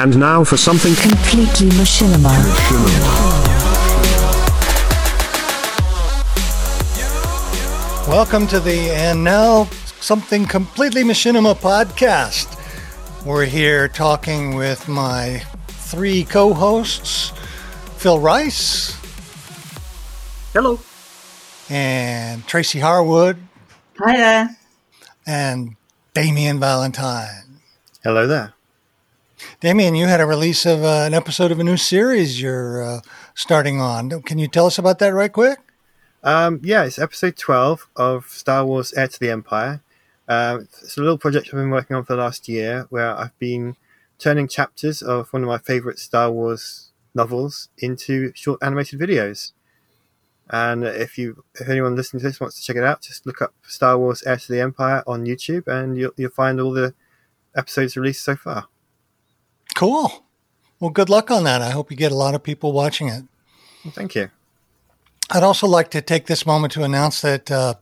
And now for something completely machinima. Welcome to the And Now Something Completely Machinima podcast. We're here talking with my three co hosts Phil Rice. Hello. And Tracy Harwood. Hi there. And Damien Valentine. Hello there. Damien, you had a release of uh, an episode of a new series you're uh, starting on. Can you tell us about that right quick? Um, yeah, it's episode 12 of Star Wars Heir to the Empire. Uh, it's a little project I've been working on for the last year where I've been turning chapters of one of my favorite Star Wars novels into short animated videos. And if you, if anyone listening to this wants to check it out, just look up Star Wars: Heir to the Empire on YouTube, and you'll you'll find all the episodes released so far. Cool. Well, good luck on that. I hope you get a lot of people watching it. Well, thank you. I'd also like to take this moment to announce that uh,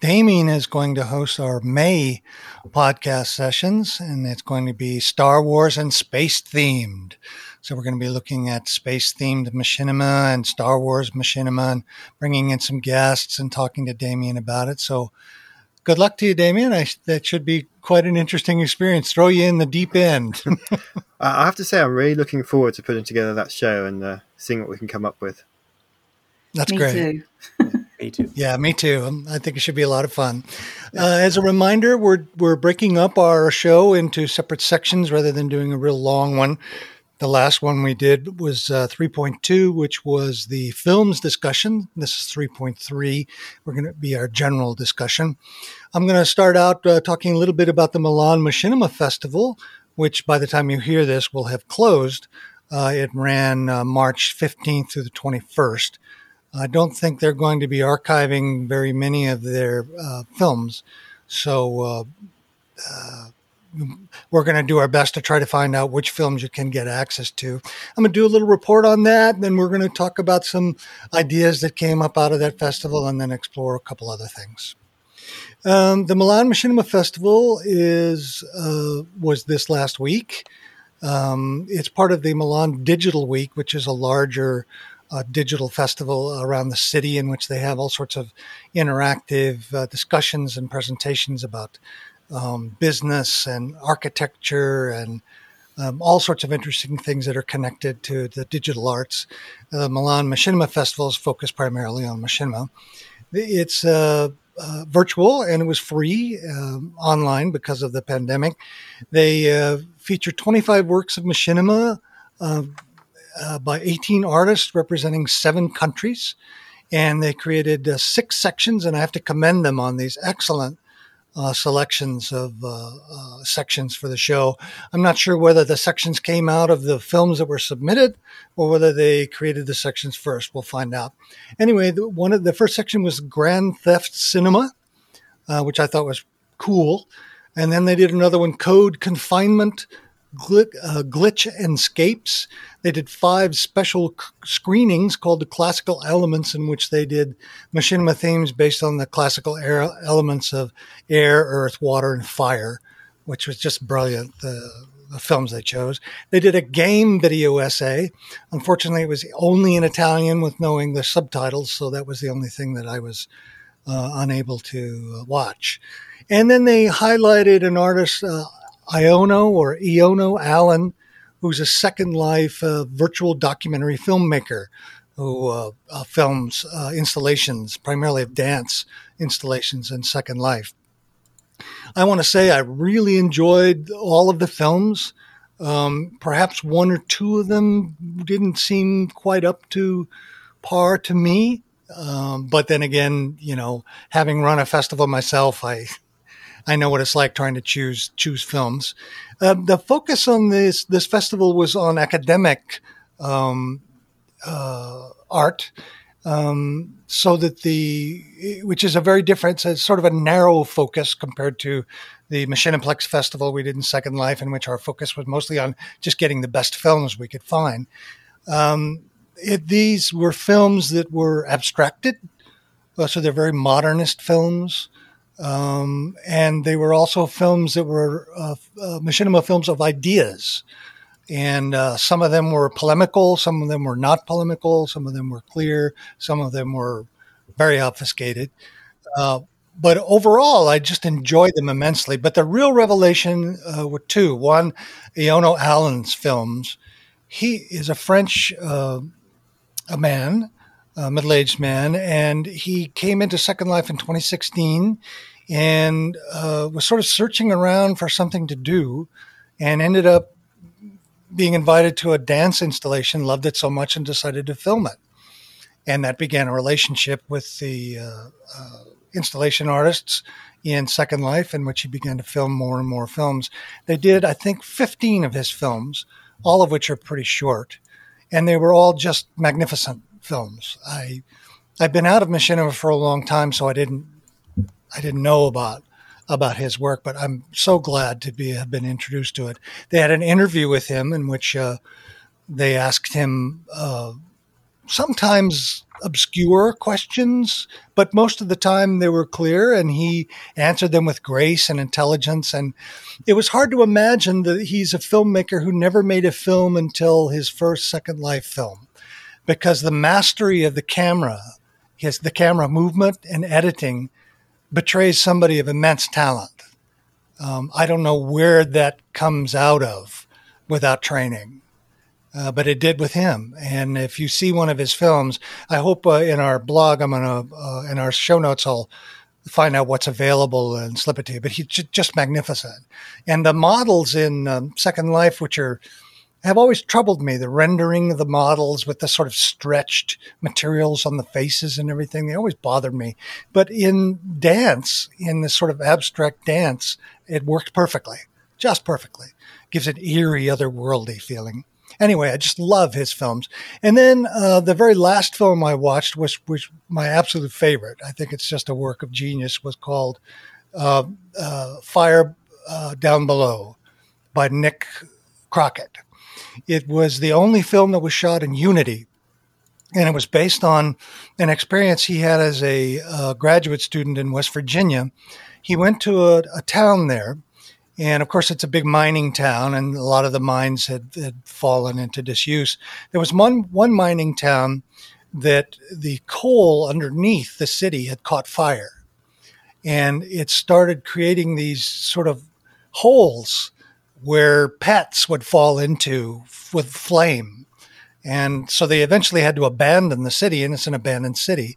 Damien is going to host our May podcast sessions, and it's going to be Star Wars and space themed. So we're going to be looking at space themed machinima and Star Wars machinima and bringing in some guests and talking to Damien about it. So good luck to you, Damien. I, that should be quite an interesting experience. Throw you in the deep end. I have to say, I'm really looking forward to putting together that show and uh, seeing what we can come up with. That's me great. Too. me too. Yeah, me too. Um, I think it should be a lot of fun. Uh, as a reminder, we're we're breaking up our show into separate sections rather than doing a real long one. The last one we did was uh, 3.2, which was the films discussion. This is 3.3. We're going to be our general discussion. I'm going to start out uh, talking a little bit about the Milan Machinima Festival, which by the time you hear this will have closed. Uh, it ran uh, March 15th through the 21st. I don't think they're going to be archiving very many of their uh, films. So uh, we're going to do our best to try to find out which films you can get access to. I'm going to do a little report on that, and then we're going to talk about some ideas that came up out of that festival, and then explore a couple other things. Um, the Milan Machinima Festival is uh, was this last week. Um, it's part of the Milan Digital Week, which is a larger uh, digital festival around the city in which they have all sorts of interactive uh, discussions and presentations about um, business and architecture and um, all sorts of interesting things that are connected to the digital arts. The Milan Machinima Festival is focused primarily on machinima. It's uh, uh, virtual and it was free um, online because of the pandemic. They uh, feature 25 works of machinima uh, uh, by 18 artists representing seven countries. And they created uh, six sections, and I have to commend them on these excellent uh, selections of uh, uh, sections for the show. I'm not sure whether the sections came out of the films that were submitted or whether they created the sections first. We'll find out. Anyway, the, one of the first section was Grand Theft Cinema, uh, which I thought was cool. And then they did another one, Code Confinement, Uh, Glitch and Scapes. They did five special screenings called the Classical Elements, in which they did machinima themes based on the classical air elements of air, earth, water, and fire, which was just brilliant. The, the films they chose. They did a game video essay. Unfortunately, it was only in Italian with no English subtitles, so that was the only thing that I was uh, unable to uh, watch. And then they highlighted an artist, uh, Iono or Iono Allen, who's a Second Life uh, virtual documentary filmmaker who uh, uh, films uh, installations, primarily of dance installations in Second Life. I want to say I really enjoyed all of the films. Um, perhaps one or two of them didn't seem quite up to par to me. Um, but then again, you know, having run a festival myself, I I know what it's like trying to choose choose films. Uh, the focus on this this festival was on academic um, uh, art, um, so that the which is a very different, it's sort of a narrow focus compared to the Machiniplex festival we did in Second Life, in which our focus was mostly on just getting the best films we could find. Um, it, these were films that were abstracted, uh, so they're very modernist films. Um, and they were also films that were uh, uh, machinima films of ideas. And uh, some of them were polemical, some of them were not polemical, some of them were clear, some of them were very obfuscated. Uh, but overall, I just enjoyed them immensely. But the real revelation uh, were two. One, Iono Allen's films. He is a French uh, a man, a middle-aged man, and he came into Second Life in 2016 and uh, was sort of searching around for something to do, and ended up being invited to a dance installation. Loved it so much and decided to film it, and that began a relationship with the uh, uh, installation artists in Second Life, in which he began to film more and more films. They did, I think, 15 of his films, all of which are pretty short, and they were all just magnificent films. I I've been out of machinima for a long time, so I didn't I didn't know about about his work, but I'm so glad to be have been introduced to it. They had an interview with him in which uh, they asked him uh, sometimes obscure questions, but most of the time they were clear and he answered them with grace and intelligence. And it was hard to imagine that he's a filmmaker who never made a film until his first Second Life film because the mastery of the camera, his, the camera movement and editing betrays somebody of immense talent. Um, I don't know where that comes out of without training uh, but it did with him. And if you see one of his films, I hope uh, in our blog, I'm gonna uh, in our show notes, I'll find out what's available and slip it to you. But he's just magnificent. And the models in um, Second Life, which are have always troubled me, the rendering of the models with the sort of stretched materials on the faces and everything, they always bothered me. But in dance, in this sort of abstract dance, it worked perfectly, just perfectly. Gives an eerie, otherworldly feeling anyway, I just love his films. And then uh, the very last film I watched was was my absolute favorite. I think it's just a work of genius. Was called uh, uh, Fire uh, Down Below by Nick Crockett. It was the only film that was shot in Unity. And it was based on an experience he had as a uh, graduate student in West Virginia. He went to a, a town there and of course, it's a big mining town, and a lot of the mines had, had fallen into disuse. There was one, one mining town that the coal underneath the city had caught fire. And it started creating these sort of holes where pets would fall into with flame. And so they eventually had to abandon the city, and it's an abandoned city.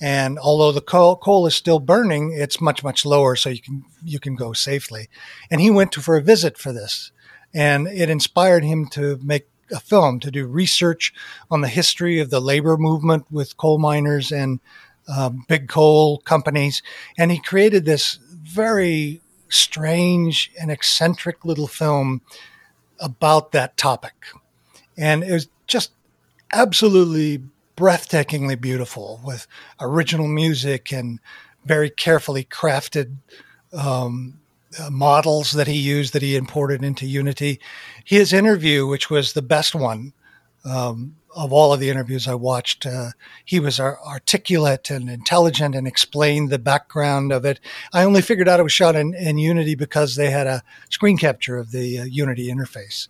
And although the coal, coal is still burning, it's much much lower, so you can you can go safely. And he went to for a visit for this, and it inspired him to make a film to do research on the history of the labor movement with coal miners and uh, big coal companies. And he created this very strange and eccentric little film about that topic. And it was just absolutely breathtakingly beautiful with original music and very carefully crafted um, uh, models that he used that he imported into Unity. His interview, which was the best one um, of all of the interviews I watched, uh, he was articulate and intelligent and explained the background of it. I only figured out it was shot in, in Unity because they had a screen capture of the uh, Unity interface.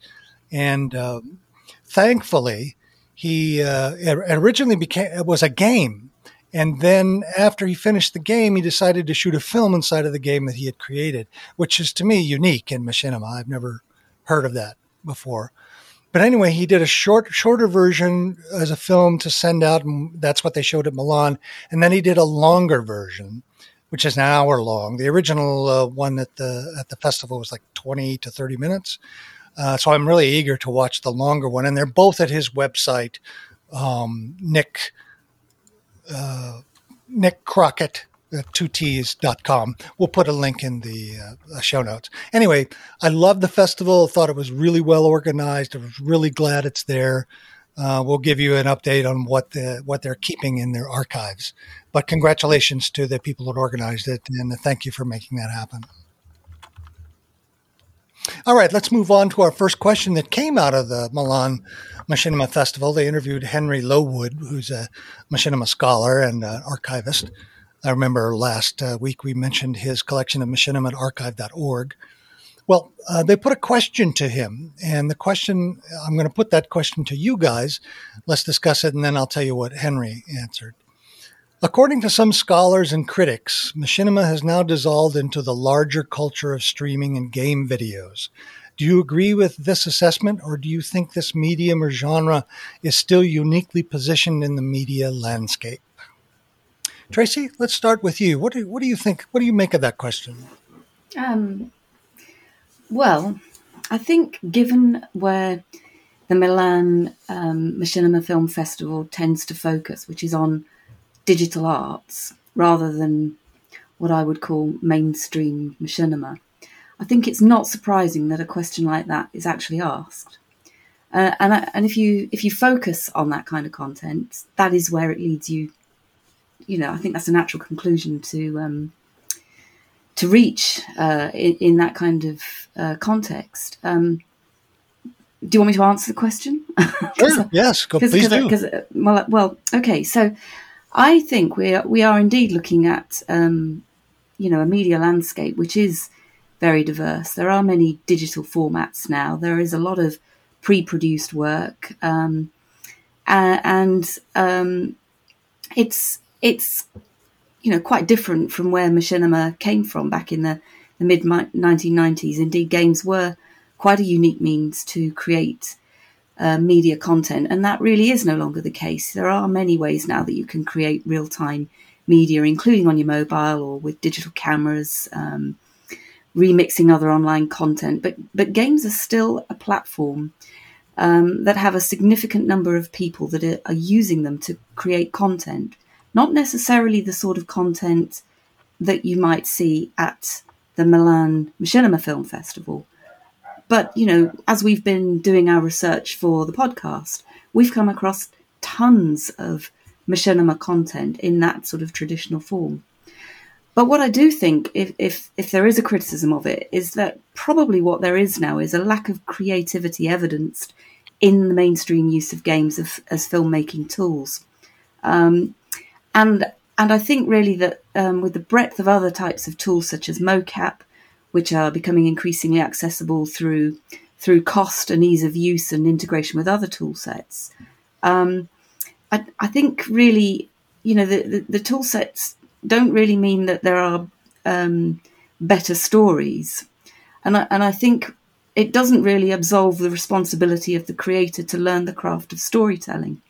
And um, thankfully, he uh, originally became it was a game and then after he finished the game he decided to shoot a film inside of the game that he had created which is to me unique in machinima i've never heard of that before but anyway he did a short shorter version as a film to send out and that's what they showed at milan. And then he did a longer version which is an hour long. The original uh, one at the at the festival was like 20 to 30 minutes. Uh, so I'm really eager to watch the longer one, and they're both at his website, um, Nick uh, Nick Crockett. Uh, two T's.com. We'll put a link in the uh, show notes. Anyway, I love the festival. Thought it was really well organized. I was really glad it's there. Uh, we'll give you an update on what the what they're keeping in their archives. But congratulations to the people that organized it, and thank you for making that happen. All right, let's move on to our first question that came out of the Milan Machinima Festival. They interviewed Henry Lowood, who's a machinima scholar and an archivist. I remember last uh, week we mentioned his collection of machinima at archive.org. Well, uh, they put a question to him, and the question I'm going to put that question to you guys. Let's discuss it, and then I'll tell you what Henry answered. According to some scholars and critics, machinima has now dissolved into the larger culture of streaming and game videos. Do you agree with this assessment, or do you think this medium or genre is still uniquely positioned in the media landscape? Tracy, let's start with you. What do, what do you think? What do you make of that question? Um, well, I think given where the Milan um, Machinima Film Festival tends to focus, which is on digital arts rather than what I would call mainstream machinima, I think it's not surprising that a question like that is actually asked. Uh, and and if you if you focus on that kind of content, that is where it leads you. You know, I think that's a natural conclusion to um, to reach uh, in, in, that kind of uh, context. Um, do you want me to answer the question? sure. yes, go, please do. Cause, uh, well, well, okay. So, I think we are we are indeed looking at um, you know a media landscape which is very diverse. There are many digital formats now. There is a lot of pre-produced work, um, and um, it's it's you know quite different from where machinima came from back in the, the mid 1990s. Indeed, games were quite a unique means to create uh, media content, and that really is no longer the case. There are many ways now that you can create real time media, including on your mobile or with digital cameras. Um, remixing other online content, but but games are still a platform um, that have a significant number of people that are, are, using them to create content, not necessarily the sort of content that you might see at the Milan Machinima Film Festival. But you know, as we've been doing our research for the podcast, we've come across tons of machinima content in that sort of traditional form. But what I do think, if, if, if there is a criticism of it, is that probably what there is now is a lack of creativity evidenced in the mainstream use of games of, as filmmaking tools. Um, and and I think really that um, with the breadth of other types of tools such as mocap, which are becoming increasingly accessible through through cost and ease of use and integration with other tool sets, um, I, I, think really you know the, the, the tool sets don't really mean that there are um, better stories. And I, and I think it doesn't really absolve the responsibility of the creator to learn the craft of storytelling,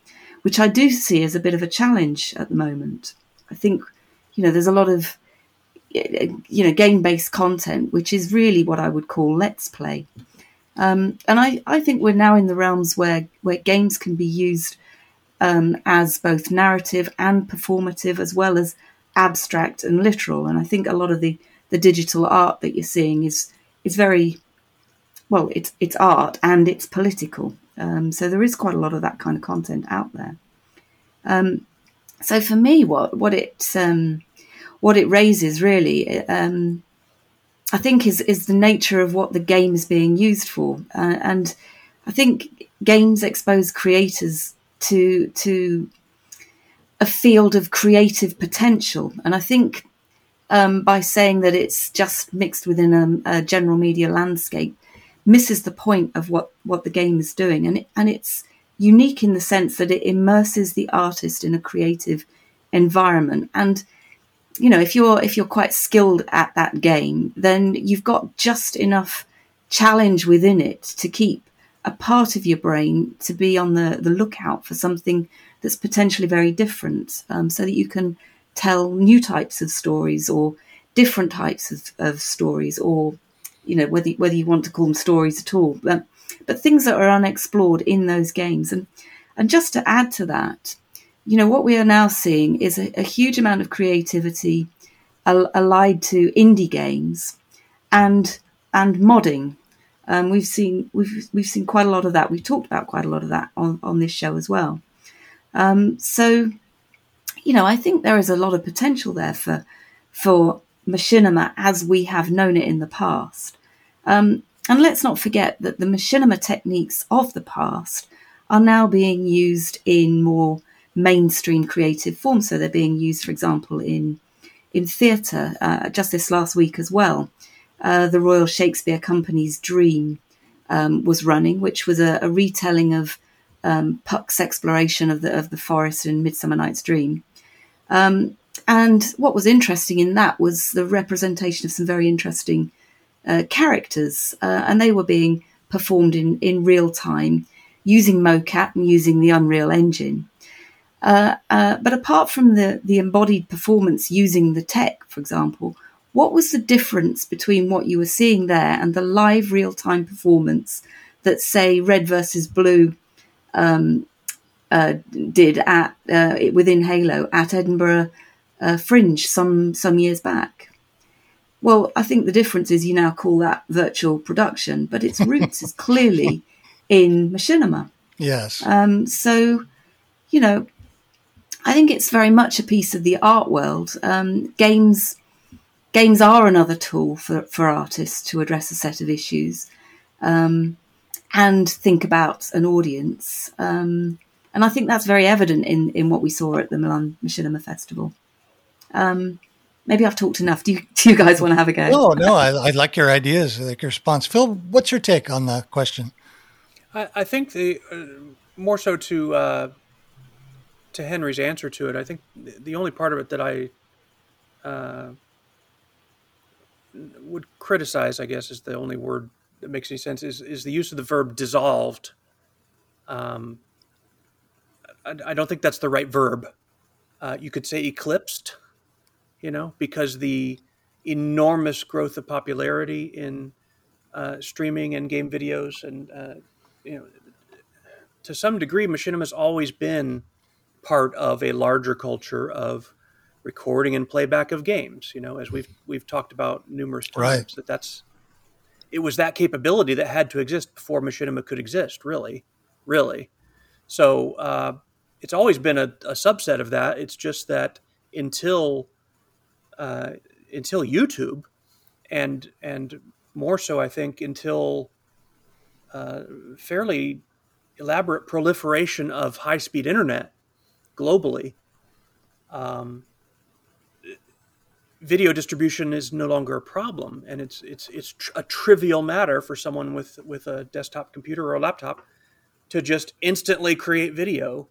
which I do see as a bit of a challenge at the moment. I think, you know, there's a lot of, you know, game based content, which is really what I would call let's play. Um, and I, I think we're now in the realms where, where games can be used um, as both narrative and performative, as well as abstract and literal. And I think a lot of the, the digital art that you're seeing is is very well, it's it's art and it's political. Um, so there is quite a lot of that kind of content out there. Um, so for me, what what it um, what it raises really, um, I think, is is the nature of what the game is being used for, uh, and I think games expose creators to to a field of creative potential. And I think um, by saying that it's just mixed within a, a, general media landscape misses the point of what, what the game is doing. And, it, and it's unique in the sense that it immerses the artist in a creative environment. And you know, if you're if you're quite skilled at that game, then you've got just enough challenge within it to keep a part of your brain to be on the, the lookout for something that's potentially very different um, so that you can tell new types of stories or different types of, of stories or you know whether whether you want to call them stories at all but, but things that are unexplored in those games and and just to add to that you know what we are now seeing is a, a huge amount of creativity allied to indie games and and modding um, we've seen we've we've seen quite a lot of that. We've talked about quite a lot of that on, on this show as well. Um, so, you know, I think there is a lot of potential there for for machinima as we have known it in the past. Um, and let's not forget that the machinima techniques of the past are now being used in more mainstream creative forms. So they're being used, for example, in in theatre uh, just this last week as well. uh, the Royal Shakespeare Company's Dream um, was running, which was a, a retelling of um, Puck's exploration of the of the forest in Midsummer Night's Dream. Um, and what was interesting in that was the representation of some very interesting uh, characters, uh, and they were being performed in, in real time using mocap and using the Unreal Engine. Uh, uh, but apart from the, the embodied performance using the tech, for example, what was the difference between what you were seeing there and the live real time performance that, say, Red versus Blue um, uh, did at uh, within Halo at Edinburgh uh, Fringe some some years back? Well, I think the difference is you now call that virtual production, but its roots is clearly in machinima. Yes. Um, so, you know, I think it's very much a piece of the art world. Um, games games are another tool for, for artists to address a set of issues um, and think about an audience. Um, and I think that's very evident in, in what we saw at the Milan Machinima Festival. Um, maybe I've talked enough. Do you, do you guys want to have a go? No, no, I, I like your ideas, I like your response. Phil, what's your take on the question? I, I think the uh, more so to uh, to Henry's answer to it. I think the only part of it that I uh, would criticize, I guess, is the only word that makes any sense. Is is the use of the verb dissolved? Um, I, I don't think that's the right verb. Uh, you could say eclipsed, you know, because the enormous growth of popularity in uh, streaming and game videos, and uh, you know, to some degree, machinima has always been part of a larger culture of recording and playback of games. You know, as we've we've talked about numerous times, right. that that's it was that capability that had to exist before machinima could exist. Really, really. So uh, it's always been a, a, subset of that. It's just that until uh, until YouTube, and and more so, I think until uh, fairly elaborate proliferation of high speed internet globally. Um, video distribution is no longer a problem, and it's it's it's tr- a trivial matter for someone with with a desktop computer or a laptop to just instantly create video.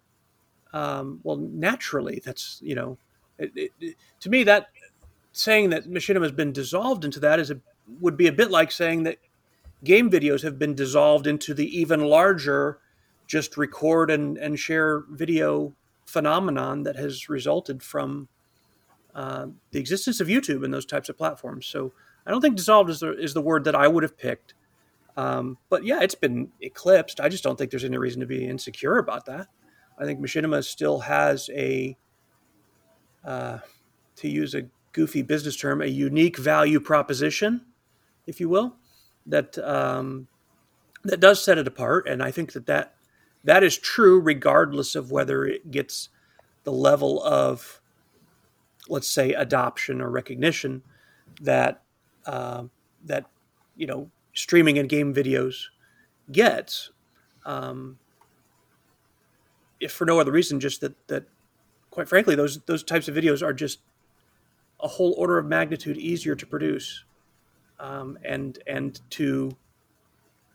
Um, well, naturally, that's you know, it, it, to me that saying that machinima has been dissolved into that is a, would be a bit like saying that game videos have been dissolved into the even larger just record and, and share video phenomenon that has resulted from uh, the existence of YouTube and those types of platforms. So I don't think dissolved is the, is the word that I would have picked. Um, but yeah, it's been eclipsed. I just don't think there's any reason to be insecure about that. I think Machinima still has a, uh, to use a goofy business term, a unique value proposition, if you will, that um, that does set it apart. And I think that that that is true regardless of whether it gets the level of let's say adoption or recognition that uh, that you know streaming and game videos gets um, if for no other reason just that that quite frankly those those types of videos are just a whole order of magnitude easier to produce um, and and to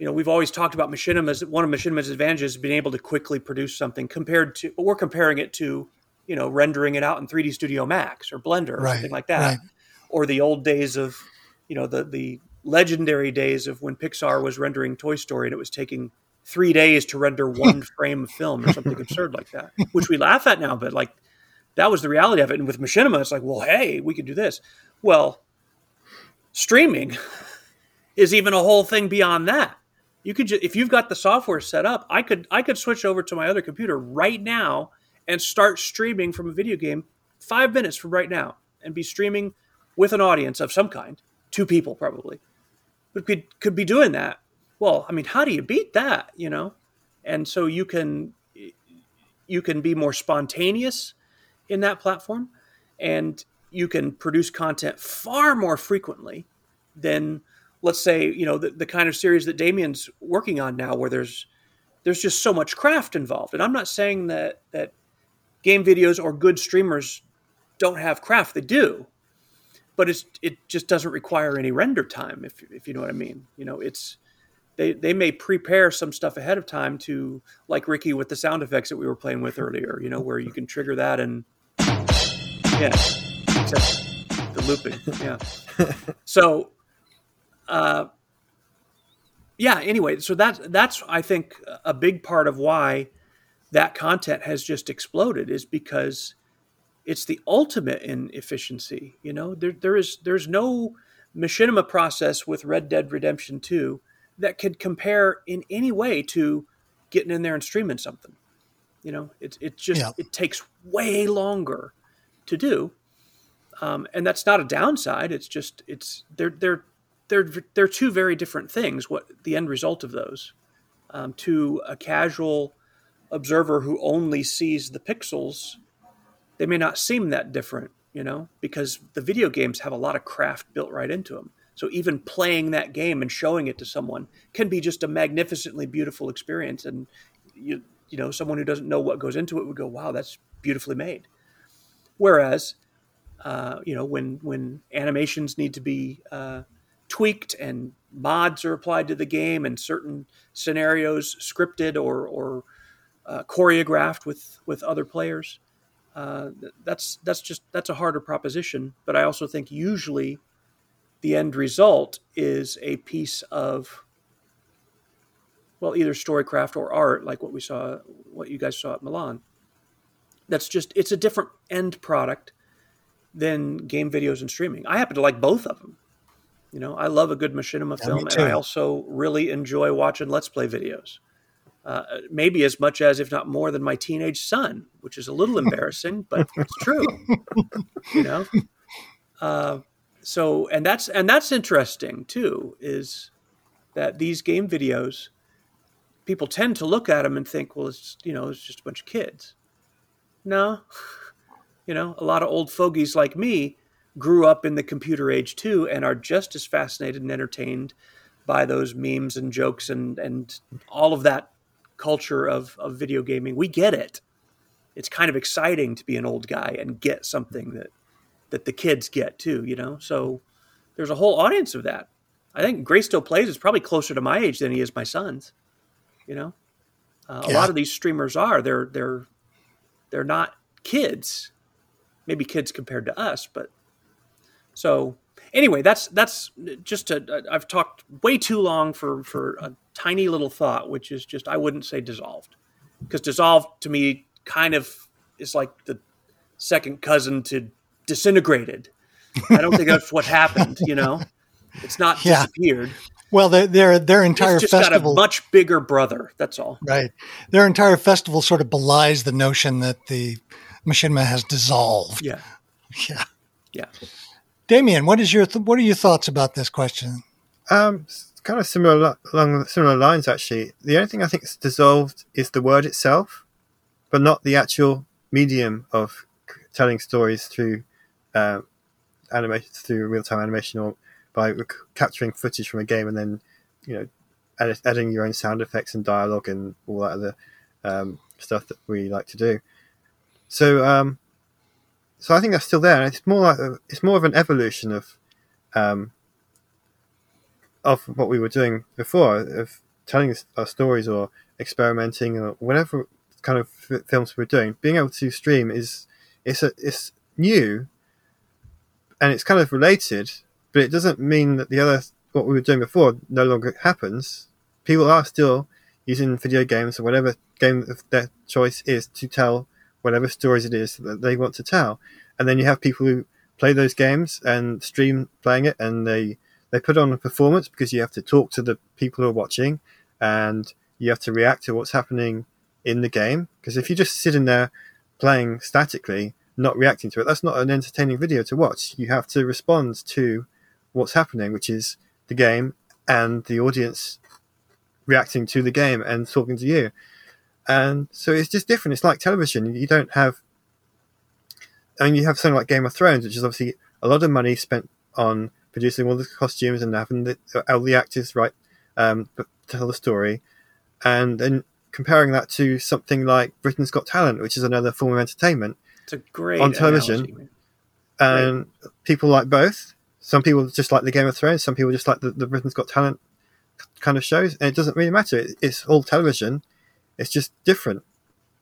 you know, we've always talked about Machinima's one of Machinima's advantages is being able to quickly produce something compared to, but we're comparing it to, you know, rendering it out in 3D Studio Max or Blender or right, something like that, right. or the old days of, you know, the the legendary days of when Pixar was rendering Toy Story and it was taking three days to render one frame of film or something absurd like that, which we laugh at now, but like that was the reality of it. And with Machinima, it's like, well, hey, we could do this. Well, streaming is even a whole thing beyond that you could just if you've got the software set up, I could I could switch over to my other computer right now and start streaming from a video game five minutes from right now and be streaming with an audience of some kind, two people probably. But could could be doing that. Well, I mean, how do you beat that, you know? And so you can you can be more spontaneous in that platform and you can produce content far more frequently than let's say you know the, the kind of series that Damien's working on now, where there's there's just so much craft involved. And I'm not saying that that game videos or good streamers don't have craft; they do. but it's it just doesn't require any render time if if you know what I mean. You know, it's they they may prepare some stuff ahead of time to like Ricky with the sound effects that we were playing with earlier. You know, where you can trigger that and yeah, except the looping. Yeah. so, uh, yeah. Anyway, so that's that's I think a big part of why that content has just exploded is because it's the ultimate in efficiency. You know, there there is there's no machinima process with Red Dead Redemption 2 that could compare in any way to getting in there and streaming something. You know, it it just yeah. it takes way longer to do, um, and that's not a downside. It's just it's they're they're they're they're two very different things. What the end result of those um, to a casual observer who only sees the pixels, they may not seem that different. You know, because the video games have a lot of craft built right into them. So even playing that game and showing it to someone can be just a magnificently beautiful experience. And you you know, someone who doesn't know what goes into it would go, "Wow, that's beautifully made." Whereas, uh, you know, when when animations need to be uh, tweaked and mods are applied to the game and certain scenarios scripted or or uh, choreographed with with other players, uh, that's that's just that's a harder proposition. But I also think usually the end result is a piece of well either storycraft or art like what we saw what you guys saw at milan that's just it's a different end product than game videos and streaming. I happen to like both of them. You know i love a good machinima yeah, film and i also really enjoy watching let's play videos. Uh, maybe as much as if not more than my teenage son which is a little embarrassing but it's true. You know? Uh, so and that's and that's interesting too is that these game videos people tend to look at them and think well it's you know it's just a bunch of kids no you know a lot of old fogies like me grew up in the computer age too and are just as fascinated and entertained by those memes and jokes and and all of that culture of of video gaming we get it it's kind of exciting to be an old guy and get something that that the kids get too, you know? So there's a whole audience of that. I think Gray Still Plays is probably closer to my age than he is my son's, you know? Uh, yeah. A lot of these streamers are. They're, they're, they're not kids, maybe kids compared to us, but so anyway, that's, that's just a, I've talked way too long for, for a tiny little thought, which is just, I wouldn't say dissolved because dissolved to me kind of is like the second cousin to disintegrated. I don't think that's what happened. You know, it's not yeah. disappeared. Well, their their, their entire it's just festival got a much bigger brother. That's all. Right. Their entire festival sort of belies the notion that the machinima has dissolved. Yeah. Yeah. Yeah. Damien, what is your th- what are your thoughts about this question? Um, kind of similar along similar lines actually. The only thing I think is dissolved is the word itself, but not the actual medium of telling stories through uh, animation through real time animation or by rec- capturing footage from a game and then you know edit- adding your own sound effects and dialogue and all that other um, stuff that we like to do. So um, so I think that's still there. It's more like a, it's more of an evolution of um, of what we were doing before of telling our stories or experimenting or whatever kind of films we're doing. Being able to stream is it's a, it's new and it's kind of related, but it doesn't mean that the other what we were doing before no longer happens. People are still using video games or whatever game of their choice is to tell whatever stories it is that they want to tell. And then you have people who play those games and stream playing it and they they put on a performance because you have to talk to the people who are watching and you have to react to what's happening in the game. Because if you just sit in there playing statically, not reacting to it, that's not an entertaining video to watch. You have to respond to what's happening, which is the game and the audience reacting to the game and talking to you. And so it's just different. It's like television. You don't have, I mean, you have something like Game of Thrones, which is obviously a lot of money spent on producing all the costumes and having the, all the actors right um, tell the story, and then comparing that to something like Britain's Got Talent, which is another form of entertainment it's a great on television. and right. people like both. Some people just like the Game of Thrones. Some people just like the, the Britain's Got Talent kind of shows, and it doesn't really matter. It, it's all television. It's just different,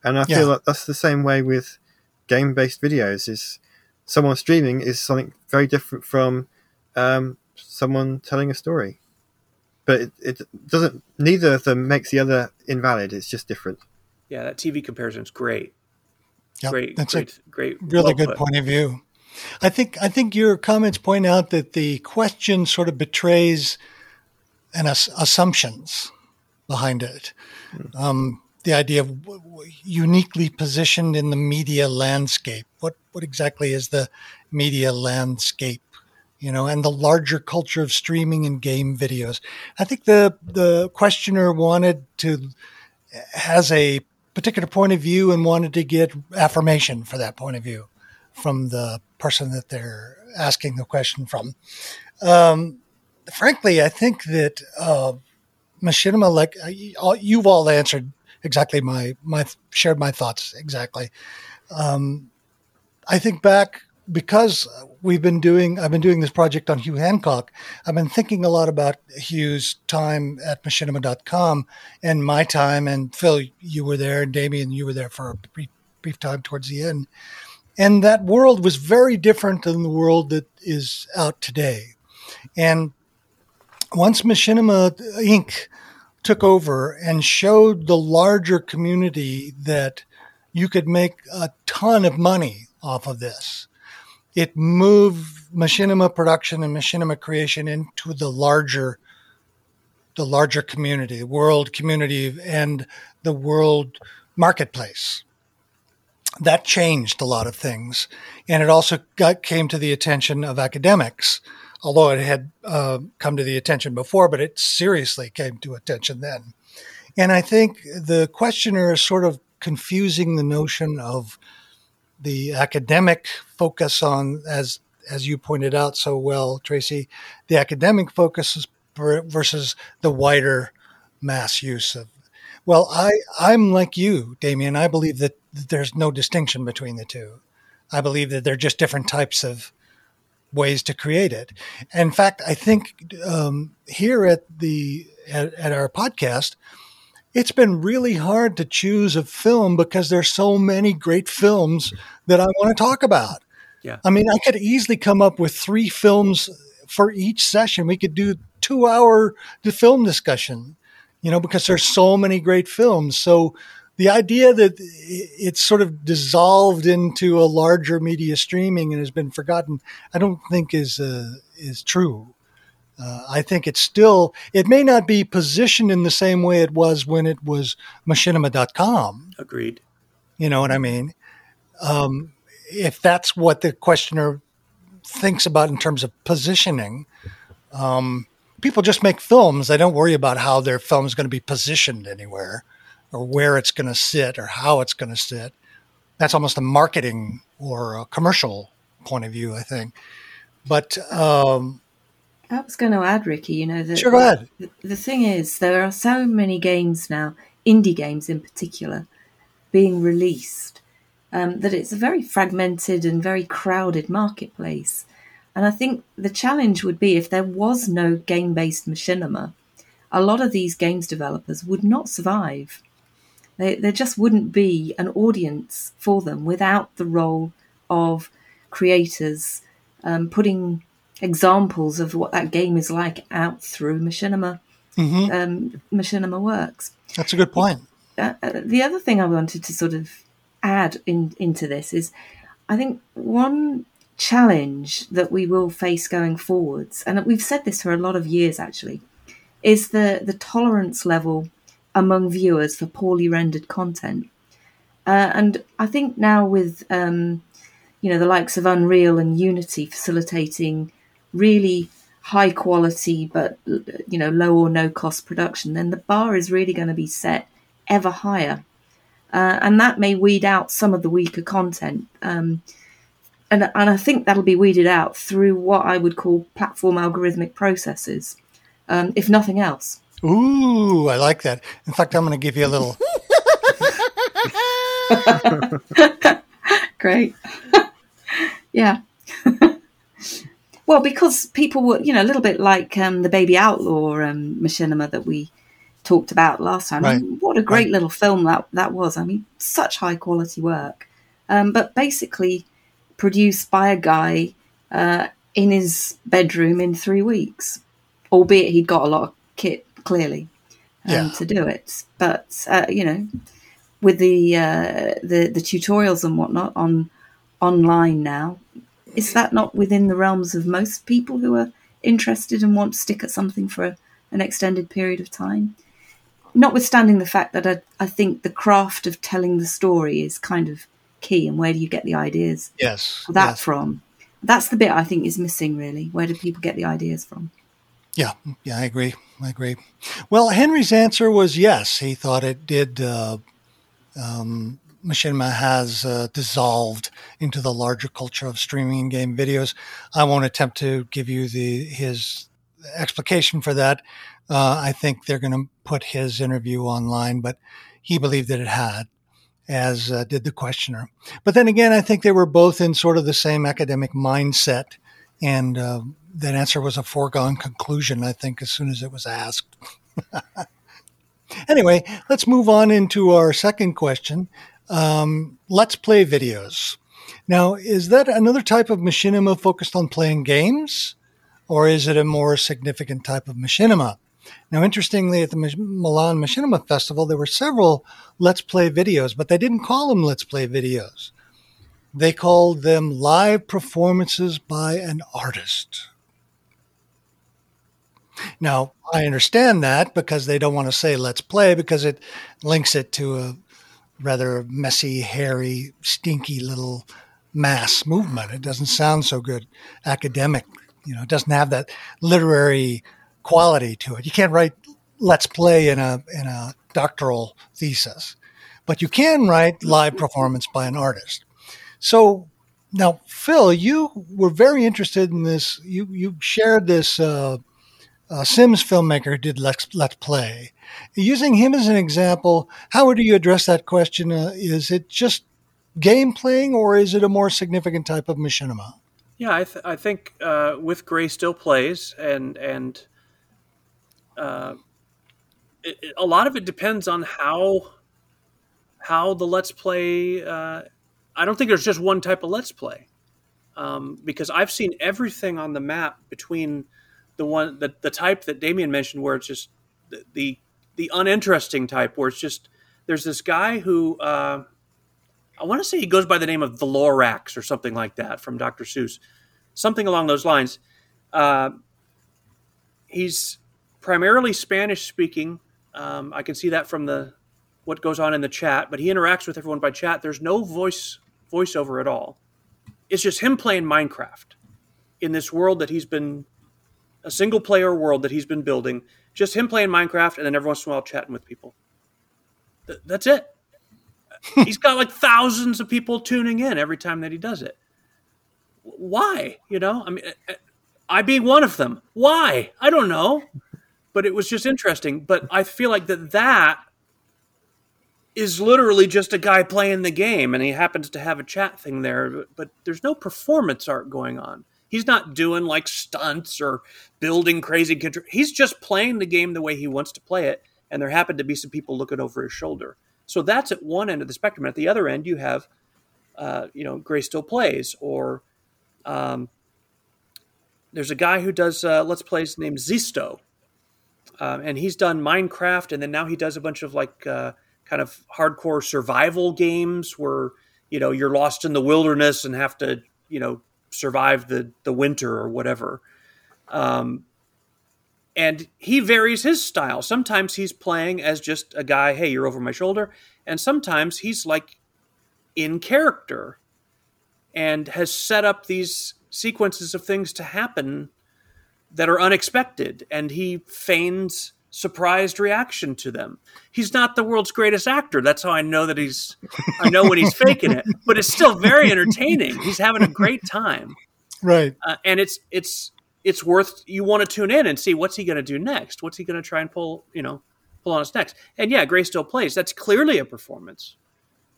and I feel yeah. like that's the same way with game-based videos. Is someone streaming is something very different from um, someone telling a story, but it, it doesn't. Neither of them makes the other invalid. It's just different. Yeah, that TV comparison is great. Yep, great, that's great, a great, really well good put. point of view. I think I think your comments point out that the question sort of betrays an ass- assumptions behind it. Mm. Um, the idea of w- w- uniquely positioned in the media landscape. What what exactly is the media landscape? You know, and the larger culture of streaming and game videos. I think the the questioner wanted to has a particular point of view and wanted to get affirmation for that point of view from the person that they're asking the question from. Um, frankly, I think that uh, machinima, like uh, you've all answered exactly my my shared my thoughts exactly. Um, I think back because we've been doing I've been doing this project on Hugh Hancock. I've been thinking a lot about Hugh's time at machinima.com and my time and Phil you were there and Damien you were there for a brief, brief time towards the end. And that world was very different than the world that is out today. And once Machinima Inc. took over and showed the larger community that you could make a ton of money off of this, it moved machinima production and machinima creation into the larger the larger community, world community and the world marketplace. That changed a lot of things. And it also got, came to the attention of academics, although it had uh, come to the attention before, but it seriously came to attention then. And I think the questioner is sort of confusing the notion of the academic focus on, as as you pointed out so well, Tracy, the academic focus versus the wider mass use of. Well, I I'm like you, Damien. I believe that there's no distinction between the two. I believe that they're just different types of ways to create it. In fact, I think um, here at the at, at our podcast, it's been really hard to choose a film because there's so many great films that I want to talk about. Yeah. I mean, I could easily come up with three films for each session. We could do two hour film discussion, you know, because there's so many great films. So the idea that it's sort of dissolved into a larger media streaming and has been forgotten, I don't think is uh, is true. Uh, I think it's still, it may not be positioned in the same way it was when it was machinima.com. Agreed. You know what I mean? Um, if that's what the questioner thinks about in terms of positioning, um, people just make films. They don't worry about how their film is going to be positioned anywhere or where it's going to sit or how it's going to sit. That's almost a marketing or a commercial point of view, I think. But um, I was going to add, Ricky, you know, that sure, go ahead. The, the thing is, there are so many games now, indie games in particular, being released um, that it's a very fragmented and very crowded marketplace. And I think the challenge would be if there was no game based machinima, a lot of these games developers would not survive. They, there just wouldn't be an audience for them without the role of creators um, putting examples of what that game is like out through Machinima, mm-hmm. um, Machinima Works. That's a good point. Uh, uh, the other thing I wanted to sort of add in, into this is I think one challenge that we will face going forwards, and we've said this for a lot of years actually, is the, the tolerance level among viewers for poorly rendered content. Uh, and I think now with um, you know the likes of Unreal and Unity facilitating really high quality but you know low or no cost production, then the bar is really going to be set ever higher, uh, and that may weed out some of the weaker content. Um, and, and I think that'll be weeded out through what I would call platform algorithmic processes, um, if nothing else. Ooh, I like that. In fact, I'm going to give you a little. Great. yeah. well, because people were, you know, a little bit like um, the Baby Outlaw um, machinima that we talked about last time. Right. I mean, what a great Right. little film that that was. I mean, such high quality work, um, but basically produced by a guy uh, in his bedroom in three weeks, albeit he'd got a lot of kit clearly um, Yeah. to do it. But uh, you know, with the uh, the the tutorials and whatnot on online now, is that not within the realms of most people who are interested and want to stick at something for a, an extended period of time? Notwithstanding the fact that I, I think the craft of telling the story is kind of key, and where do you get the ideas Yes. that yes. from? That's the bit I think is missing, really. Where do people get the ideas from? Yeah, yeah, I agree. I agree. Well, Henry's answer was yes. He thought it did. Uh, um, Machinima has uh, dissolved into the larger culture of streaming and game videos. I won't attempt to give you the his explication for that. Uh, I think they're going to put his interview online, but he believed that it had, as uh, did the questioner. But then again, I think they were both in sort of the same academic mindset, and uh, that answer was a foregone conclusion. I think as soon as it was asked. anyway, let's move on into our second question. Um, let's play videos. Now, is that another type of machinima focused on playing games, or is it a more significant type of machinima? Now, interestingly, at the Milan Machinima Festival, there were several Let's Play videos, but they didn't call them Let's Play videos. They called them live performances by an artist. Now, I understand that because they don't want to say let's play because it links it to a rather messy, hairy, stinky little mass movement. It doesn't sound so good academic. You know, it doesn't have that literary quality to it. You can't write let's play in a in a doctoral thesis. But you can write live performance by an artist. So now, Phil, you were very interested in this. You you shared this uh, uh, Sims filmmaker who did Let's Let's Play. Using him as an example, how would you address that question? Uh, is it just game playing, or is it a more significant type of machinima? Yeah, I, th- I think uh, with Gray still plays, and and uh, it, a lot of it depends on how how the Let's Play. Uh, I don't think there's just one type of Let's Play, um, because I've seen everything on the map between the one the, the type that Damien mentioned, where it's just the, the the uninteresting type, where it's just there's this guy who. Uh, I want to say he goes by the name of the Lorax or something like that from Dr. Seuss, something along those lines. Uh, he's primarily Spanish speaking. Um, I can see that from the what goes on in the chat, but he interacts with everyone by chat. There's no voice voiceover at all. It's just him playing Minecraft in this world that he's been a single player world that he's been building. Just him playing Minecraft and then every once in a while chatting with people. Th- that's it he's got like thousands of people tuning in every time that he does it. Why? You know, I mean, uh, I being one of them. Why? I don't know. But it was just interesting. But I feel like that that is literally just a guy playing the game, and he happens to have a chat thing there. But, but there's no performance art going on. He's not doing like stunts or building crazy. Contr- he's just playing the game the way he wants to play it, and there happen to be some people looking over his shoulder. So that's at one end of the spectrum. At the other end, you have, uh, you know, Gray still plays, or um, there's a guy who does uh, let's plays named Zisto, um, and he's done Minecraft, and then now he does a bunch of like uh, kind of hardcore survival games where you know you're lost in the wilderness and have to you know survive the the winter or whatever. Um, and he varies his style. Sometimes he's playing as just a guy, hey, you're over my shoulder, and sometimes he's like in character and has set up these sequences of things to happen that are unexpected and he feigns surprised reaction to them. He's not the world's greatest actor. That's how I know that he's I know when he's faking it, but it's still very entertaining. He's having a great time. Right. Uh, and it's it's it's worth you want to tune in and see what's he going to do next. What's he going to try and pull you know pull on us next? And yeah, Gray still plays. That's clearly a performance.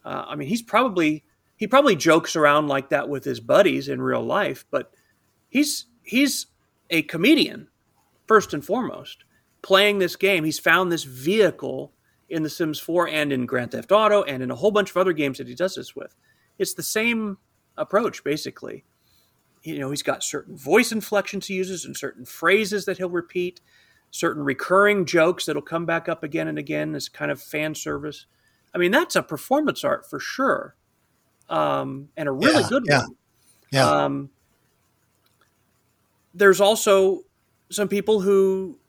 Uh, I mean, he's probably he probably jokes around like that with his buddies in real life, but he's he's a comedian first and foremost. Playing this game, he's found this vehicle in The Sims 4 and in Grand Theft Auto and in a whole bunch of other games that he does this with. It's the same approach, basically. You know, he's got certain voice inflections he uses and certain phrases that he'll repeat, certain recurring jokes that'll come back up again and again as kind of fan service. I mean, that's a performance art for sure, um, and a really Yeah, good yeah, one. Yeah. Um, there's also some people who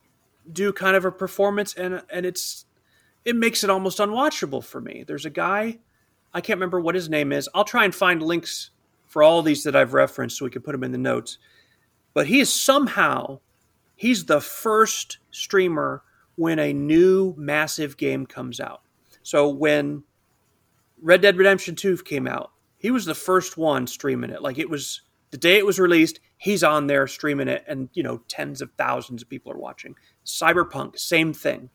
do kind of a performance, and and it's it makes it almost unwatchable for me. There's a guy, I can't remember what his name is. I'll try and find links for all these that I've referenced so we can put them in the notes. But he is somehow he's the first streamer when a new massive game comes out. So when Red Dead Redemption 2 came out, he was the first one streaming it. Like it was the day it was released, he's on there streaming it and you know tens of thousands of people are watching. Cyberpunk, same thing.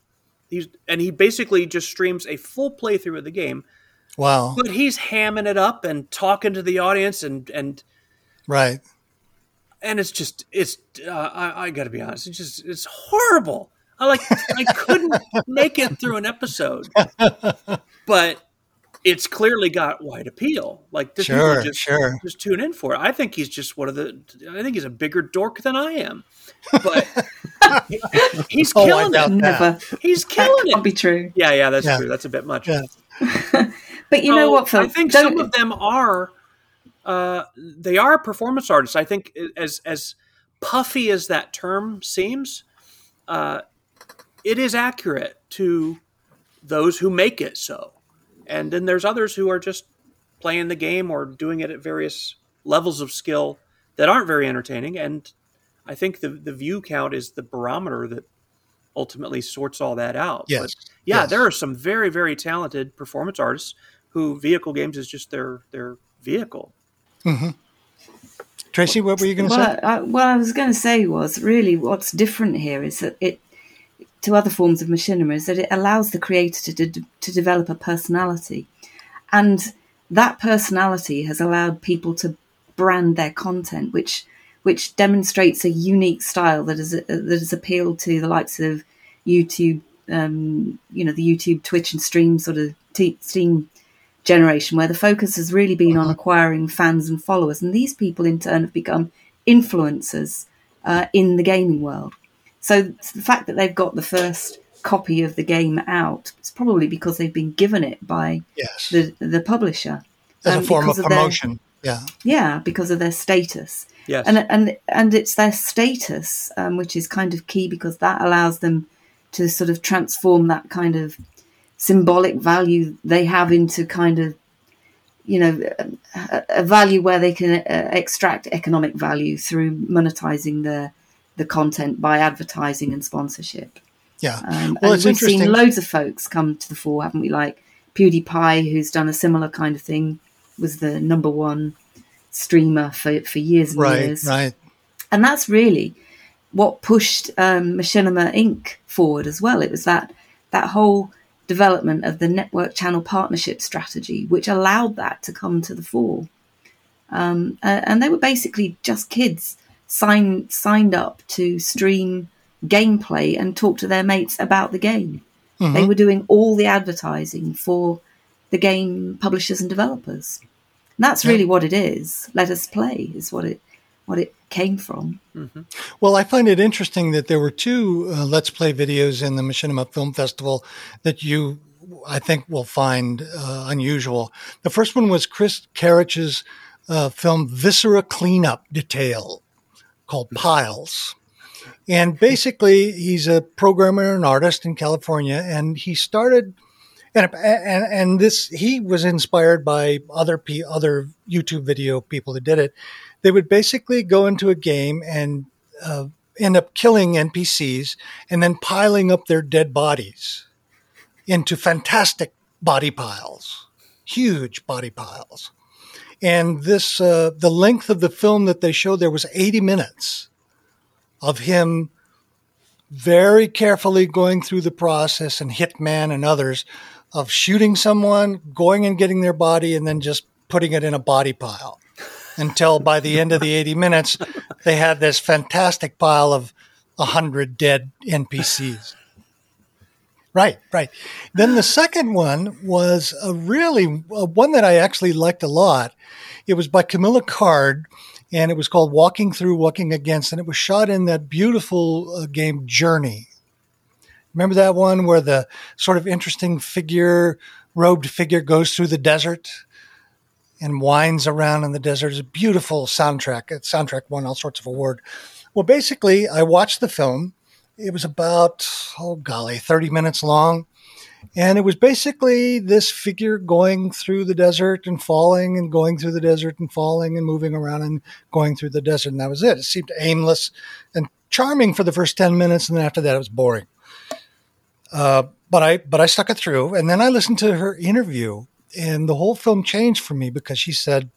He's and he basically just streams a full playthrough of the game, wow. but he's hamming it up and talking to the audience and and Right. and it's just it's uh, I, I got to be honest it's just it's horrible i like i couldn't make it through an episode but it's clearly got wide appeal like the people Sure, just sure. just tune in for it i think he's just one of the i think he's a bigger dork than i am but he's Oh, killing it Never. he's That killing can't it be true. yeah yeah that's Yeah. true that's a bit much Yeah. But you know what, Phil? I think Don't- some of them are uh, they are performance artists. I think as as puffy as that term seems, uh, it is accurate to those who make it so. And then there's others who are just playing the game or doing it at various levels of skill that aren't very entertaining. And I think the the view count is the barometer that ultimately sorts all that out. Yes. But yeah, Yes. there are some very very talented performance artists who vehicle games is just their their vehicle. Mm-hmm. Tracy, what were you going to well, say? I, what I was going to say was really what's different here is that it to other forms of machinima is that it allows the creator to de- to develop a personality, and that personality has allowed people to brand their content, which which demonstrates a unique style that is that has appealed to the likes of YouTube, um, you know, the YouTube, Twitch, and Stream sort of t- Steam generation, where the focus has really been on acquiring fans and followers, and these people in turn have become influencers uh, in the gaming world. So the fact that they've got the first copy of the game out, it's probably because they've been given it by Yes. the the publisher As a um, form of because their- promotion. yeah. yeah, because of their status Yes. and and and it's their status um, which is kind of key because that allows them to sort of transform that kind of symbolic value they have into kind of you know a, a value where they can uh, extract economic value through monetizing the the content by advertising and sponsorship Yeah. um, Well, and it's we've seen loads of folks come to the fore, haven't we? Like PewDiePie, who's done a similar kind of thing, was the number one streamer for, for years and Right. years. Right. And that's really what pushed um, Machinima Inc. forward as well. It was that that whole development of the network channel partnership strategy, which allowed that to come to the fore. Um, and they were basically just kids signed signed up to stream gameplay and talk to their mates about the game. They were doing all the advertising for the game publishers and developers. And that's really what it is. Let us play is what it what it came from. Well, I find it interesting that there were two uh, Let's Play videos in the Machinima Film Festival that you, I think, will find uh, unusual. The first one was Chris Karich's uh, film Viscera Cleanup Detail called Piles. And basically, he's a programmer and artist in California, and he started and and and this he was inspired by other pe- other YouTube video people that did it. They would basically go into a game and uh, end up killing NPCs and then piling up their dead bodies into fantastic body piles, huge body piles. And this uh, the length of the film that they showed there was 80 minutes of him very carefully going through the process and Hitman and others of shooting someone, going and getting their body, and then just putting it in a body pile until by the end of the 80 minutes, they had this fantastic pile of 100 dead NPCs. Right, right. Then the second one was a really uh, one that I actually liked a lot. It was by Camilla Card, and it was called Walking Through, Walking Against, and it was shot in that beautiful uh, game Journey. Remember that one where the sort of interesting figure, robed figure, goes through the desert and winds around in the desert? It's a beautiful soundtrack. It soundtrack won all sorts of award. Well, basically, I watched the film it was about, oh golly, 30 minutes long. And it was basically this figure going through the desert and falling and going through the desert and falling and moving around and going through the desert. And that was it. It seemed aimless and charming for the first 10 minutes. And then after that, it was boring. Uh, but I, but I stuck it through. And then I listened to her interview and the whole film changed for me because she said,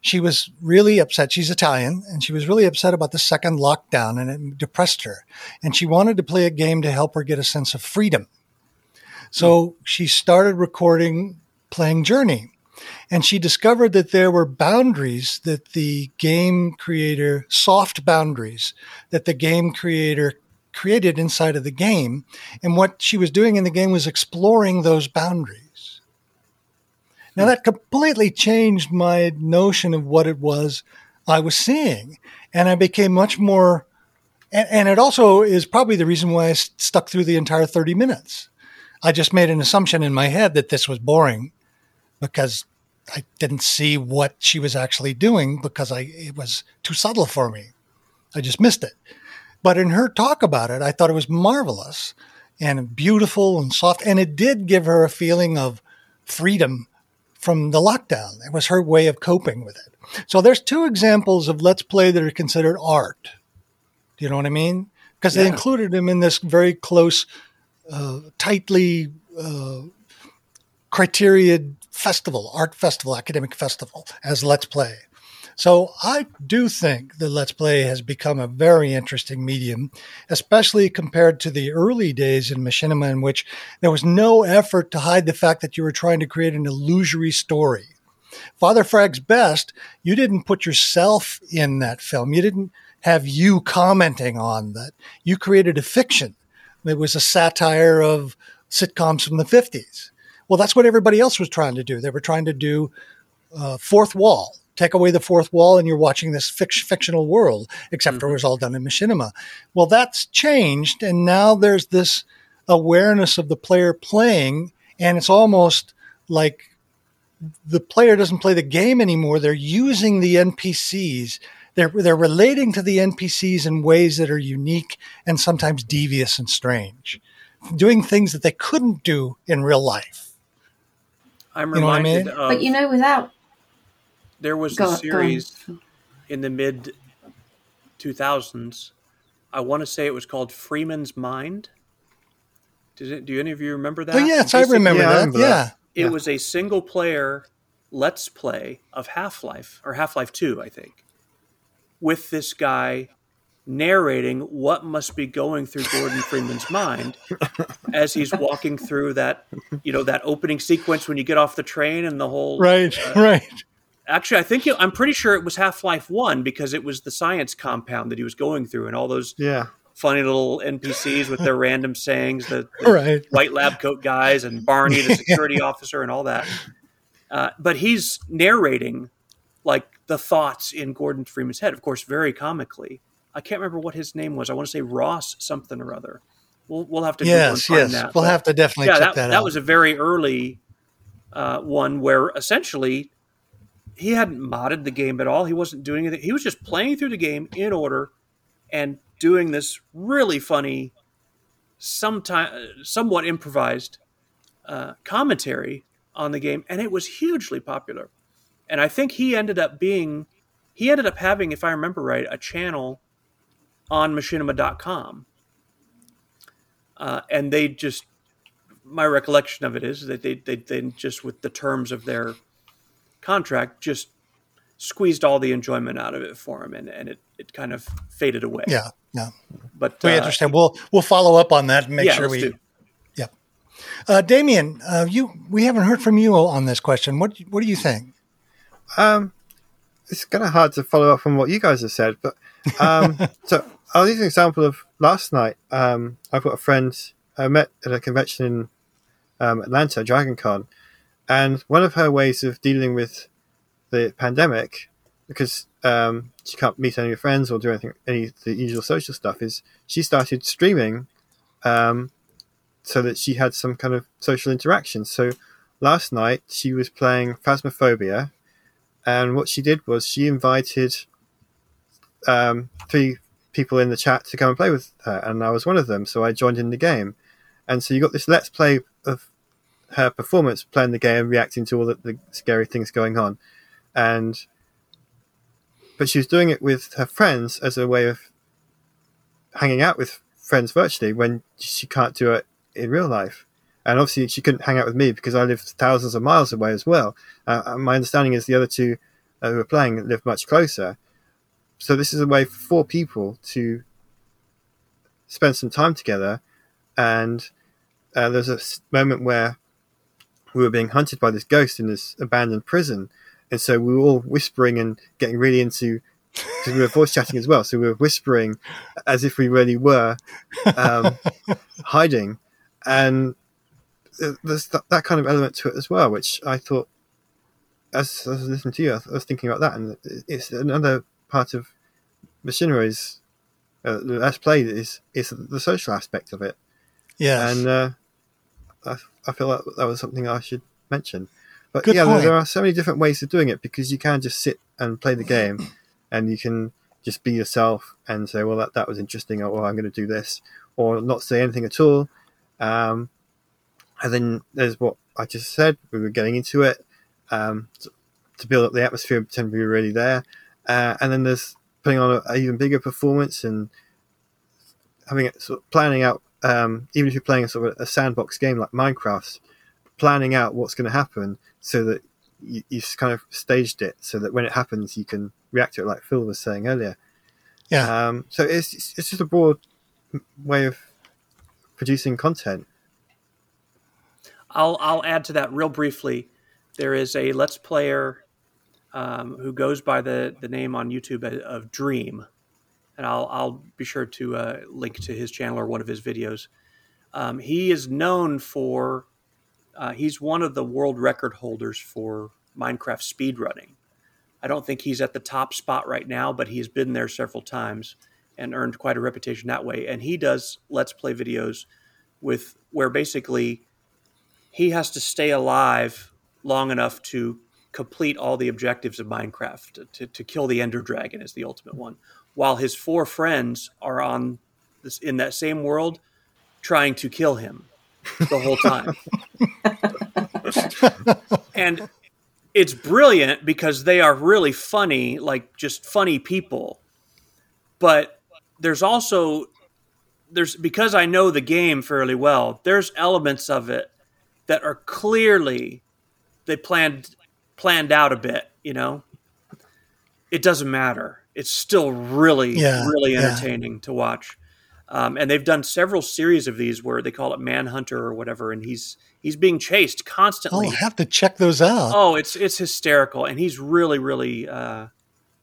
she was really upset. She's Italian and she was really upset about the second lockdown and it depressed her. And she wanted to play a game to help her get a sense of freedom. So hmm. she started recording playing Journey. And she discovered that there were boundaries that the game creator, soft boundaries that the game creator created inside of the game. And what she was doing in the game was exploring those boundaries. Now that completely changed my notion of what it was I was seeing. And I became much more, and, and it also is probably the reason why I stuck through the entire 30 minutes. I just made an assumption in my head that this was boring because I didn't see what she was actually doing because I, it was too subtle for me. I just missed it. But in her talk about it, I thought it was marvelous and beautiful and soft. And it did give her a feeling of freedom from the lockdown. It was her way of coping with it. So there's two examples of Let's Play that are considered art. Do you know what I mean? Because yeah. they included him in this very close, uh, tightly uh, criteria festival, art festival, academic festival as Let's Play. So I do think that Let's Play has become a very interesting medium, especially compared to the early days in machinima in which there was no effort to hide the fact that you were trying to create an illusory story. Father Frag's Best, you didn't put yourself in that film. You didn't have you commenting on that. You created a fiction. It was a satire of sitcoms from the 50s. Well, that's what everybody else was trying to do. They were trying to do uh, fourth wall take away the fourth wall and you're watching this fic- fictional world, except mm-hmm. it was all done in machinima. Well, that's changed. And now there's this awareness of the player playing, and it's almost like the player doesn't play the game anymore. They're using the NPCs. They're, they're relating to the NPCs in ways that are unique and sometimes devious and strange, doing things that they couldn't do in real life. I'm reminded you know I mean? of, but you know, without there was go, a series in the mid 2000s. I want to say it was called Freeman's Mind. Does it, do any of you remember that? Oh, yes, Basically, I remember yeah, that. I remember yeah. That. It yeah. was a single player let's play of Half Life, or Half Life 2, I think, with this guy narrating what must be going through Gordon Freeman's mind as he's walking through that, you know, that opening sequence when you get off the train and the whole right, uh, right. Actually, I think it, I'm pretty sure it was Half Life One because it was the science compound that he was going through, and all those yeah funny little NPCs with their random sayings, the, the right. white lab coat guys, and Barney, the security officer, and all that. Uh, but he's narrating like the thoughts in Gordon Freeman's head, of course, very comically. I can't remember what his name was. I want to say Ross something or other. We'll we'll have to yes yes that. we'll but, have to definitely yeah, that, that, that was a very early uh, one where essentially he hadn't modded the game at all. He wasn't doing anything. He was just playing through the game in order and doing this really funny, sometime somewhat improvised uh, commentary on the game, and it was hugely popular. And I think he ended up being, he ended up having, if I remember right, a channel on machinima.com. Uh, and they just, my recollection of it is that they, they, they just with the terms of their contract just squeezed all the enjoyment out of it for him and, and it, it kind of faded away. Yeah. Yeah. But we uh, understand. We'll, we'll follow up on that and make yeah, sure we, do. yeah. Uh, Damien, uh, you we haven't heard from you on this question. What what do you think? Um, it's kind of hard to follow up on what you guys have said, but um, so I'll use an example of last night. Um, I've got a friend I met at a convention in um, Atlanta, DragonCon, and one of her ways of dealing with the pandemic, because um, she can't meet any of her friends or do anything, any of the usual social stuff, is she started streaming um, so that she had some kind of social interaction. So last night she was playing Phasmophobia, and what she did was she invited um, three people in the chat to come and play with her, and I was one of them. So I joined in the game, and so you got this let's play her performance playing the game, reacting to all the, the scary things going on, and but she was doing it with her friends as a way of hanging out with friends virtually when she can't do it in real life. And obviously, she couldn't hang out with me because I lived thousands of miles away as well. Uh, my understanding is the other two uh, who were playing lived much closer. So this is a way for four people to spend some time together. And uh, there's a moment where we were being hunted by this ghost in this abandoned prison, and so we were all whispering and getting really into because we were voice chatting as well. So we were whispering as if we really were um, hiding, and there's that, that, kind of element to it as well, which I thought, as, as I was listening to you, I was thinking about that, and it's another part of machinima's. Uh, let's play is is the social aspect of it. Yeah, and uh, I, I feel like that was something I should mention. But Good yeah, there, there, are so many different ways of doing it because you can just sit and play the game, and you can just be yourself and say, "Well, that that was interesting," or "I'm going to do this," or not say anything at all. Um, and then there's what I just said. We were getting into it um, to, to, build up the atmosphere, pretend we were really there. Uh, and then there's putting on an even bigger performance and having it sort of planning out. Um, even if you're playing a sort of a sandbox game like Minecraft, planning out what's going to happen so that you, have kind of staged it so that when it happens you can react to it, like Phil was saying earlier. Yeah. Um, so it's it's just a broad way of producing content. I'll I'll add to that real briefly. There is a Let's Player um, who goes by the the name on YouTube of Dream, and I'll I'll be sure to uh, link to his channel or one of his videos. Um, he is known for uh, he's one of the world record holders for Minecraft speedrunning. I don't think he's at the top spot right now, but he's been there several times and earned quite a reputation that way. And he does let's play videos with where basically he has to stay alive long enough to complete all the objectives of Minecraft. To, to kill the Ender Dragon is the ultimate one, while his four friends are on this in that same world trying to kill him the whole time. and it's brilliant because they are really funny, like just funny people. But there's also there's because I know the game fairly well. There's elements of it that are clearly they planned planned out a bit. You know, it doesn't matter. It's still really yeah, really entertaining yeah. to watch. Um, and they've done several series of these where they call it Manhunter or whatever, and he's he's being chased constantly. Oh, I have to check those out. Oh, it's it's hysterical, and he's really really uh,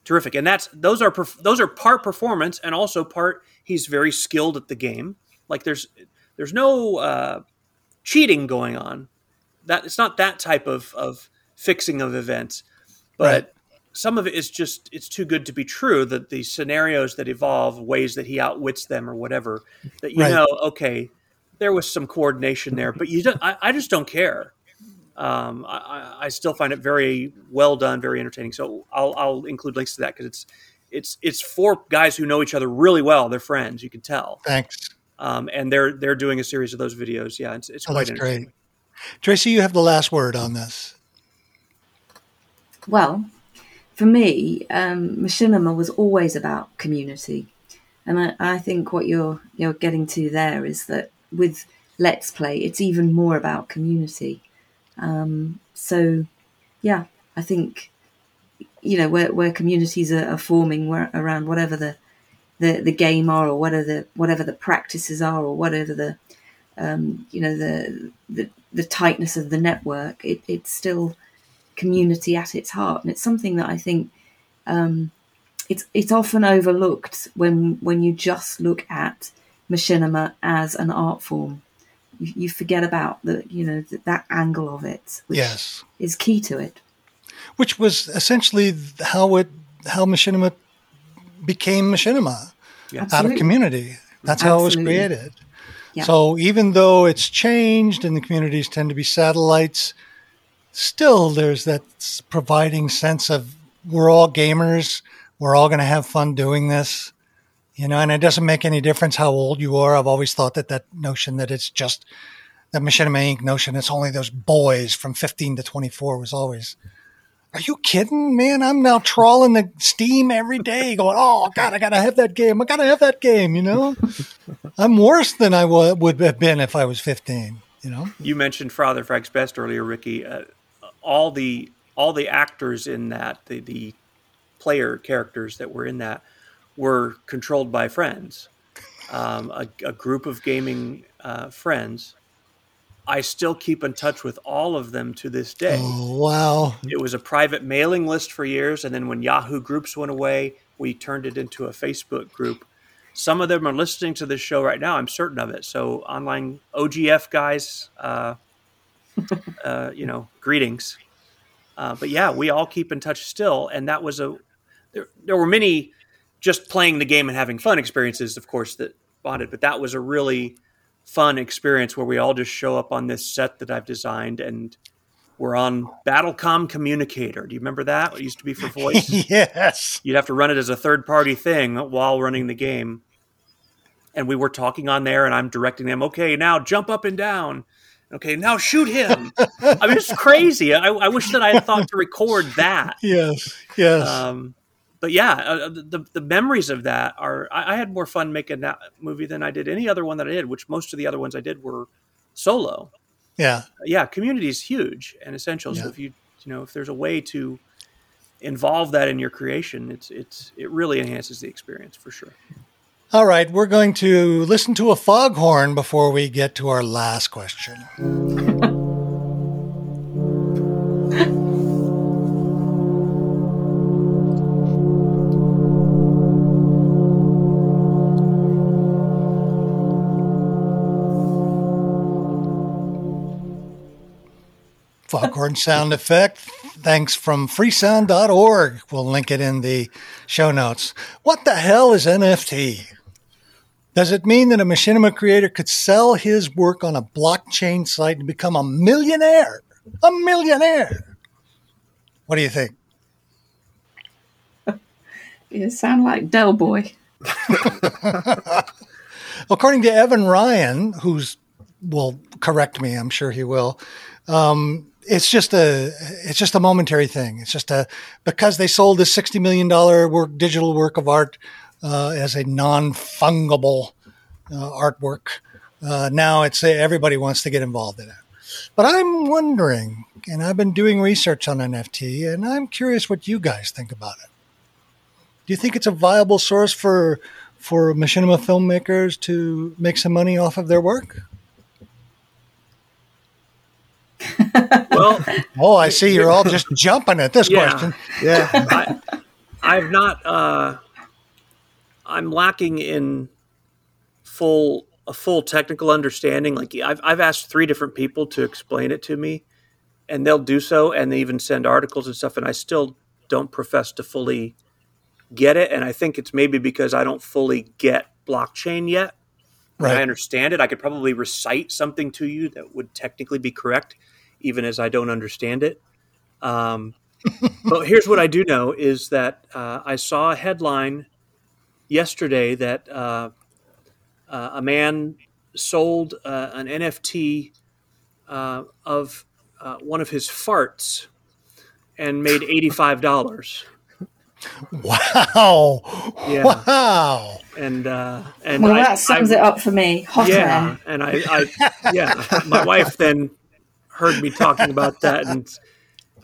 terrific. And that's those are those are part performance and also part he's very skilled at the game. Like there's there's no uh, cheating going on. That it's not that type of of fixing of events, but right some of it is just it's too good to be true that the scenarios that evolve ways that he outwits them or whatever that you right. know okay there was some coordination there but you don't i, I just don't care. Um, I, I, still find it very well done very entertaining. So i'll, I'll include links to that because it's it's it's four guys who know each other really well. They're friends you can tell. Thanks. Um, and they're they're doing a series of those videos. Yeah it's, it's oh, quite great. Tracy you have the last word on this. Well for me, um, machinima was always about community, and I, I, think what you're you're getting to there is that with Let's Play, it's even more about community. Um, so, yeah, I think you know where where communities are, are forming where, around whatever the, the the game are, or whatever the whatever the practices are, or whatever the um, you know the, the the tightness of the network. It, it's still community at its heart, and it's something that I think um, it's it's often overlooked when when you just look at machinima as an art form. You, you forget about the you know that, that angle of it, which Yes. is key to it. Which was essentially how it how machinima became machinima Yeah. out of community. That's how it was created. Yeah. So even though it's changed and the communities tend to be satellites, still there's that providing sense of we're all gamers, we're all going to have fun doing this, you know. And it doesn't make any difference how old you are. I've always thought that that notion that it's just the Machinima Inc. notion it's only those boys from 15 to 24 was always. Are you kidding, man? I'm now trawling the Steam every day, going, "Oh God, I gotta have that game! I gotta have that game!" You know, I'm worse than I would have been if I was 15. You know, You mentioned Father Frag's Best earlier, Ricky. Uh, all the all the actors in that, the the player characters that were in that, were controlled by friends, um, a, a group of gaming uh, friends. I still keep in touch with all of them to this day. oh, wow, It was a private mailing list for years, and then when Yahoo Groups went away, we turned it into a Facebook group. Some of them are listening to this show right now. I'm certain of it. So, online OGF guys, uh, uh, you know, greetings. Uh, but yeah, we all keep in touch still, and that was a. There, there were many just playing the game and having fun experiences, of course, that bonded. But that was a really fun experience where we all just show up on this set that I've designed and we're on Battlecom Communicator. Do you remember that? It used to be for voice. yes, You'd have to run it as a third party thing while running the game. And we were talking on there, and I'm directing them. Okay, now jump up and down. Okay, now shoot him. I mean, it's crazy. I, I wish that I had thought to record that. yes, yes. Um, but yeah, uh, the the memories of that are. I, I had more fun making that movie than I did any other one that I did. Which most of the other ones I did were solo. yeah, yeah, community is huge and essential. Yeah. So if you you know if there's a way to involve that in your creation, it's it's it really enhances the experience for sure. All right, we're going to listen to a foghorn before we get to our last question. Foghorn sound effect. Thanks from freesound.org. We'll link it in the show notes. What the hell is NFT? Does it mean that a machinima creator could sell his work on a blockchain site and become a millionaire? A millionaire. What do you think? You sound like Del Boy. According to Evan Ryan, who's will correct me, I'm sure he will. Um, it's just a it's just a momentary thing. It's just a because they sold this sixty million dollar work digital work of art uh, as a non fungible uh, artwork. Uh, now it's everybody wants to get involved in it. But I'm wondering, and I've been doing research on NFT, and I'm curious what you guys think about it. Do you think it's a viable source for for machinima filmmakers to make some money off of their work? Well, Oh, I see you're all just jumping at this Yeah. question. Yeah. I, I've not. Uh, I'm lacking in full a full technical understanding. Like I've I've asked three different people to explain it to me, and they'll do so, and they even send articles and stuff, and I still don't profess to fully get it. And I think it's maybe because I don't fully get blockchain yet. When I understand it. I could probably recite something to you that would technically be correct, even as I don't understand it. Um, but here's what I do know is that uh, I saw a headline yesterday that uh, uh, a man sold uh, an NFT uh, of uh, one of his farts and made eighty-five dollars. Wow. Yeah. Wow. And uh, and Well, I- that sums I- it up for me. Hot yeah, air. and I, I yeah, my wife then heard me talking about that and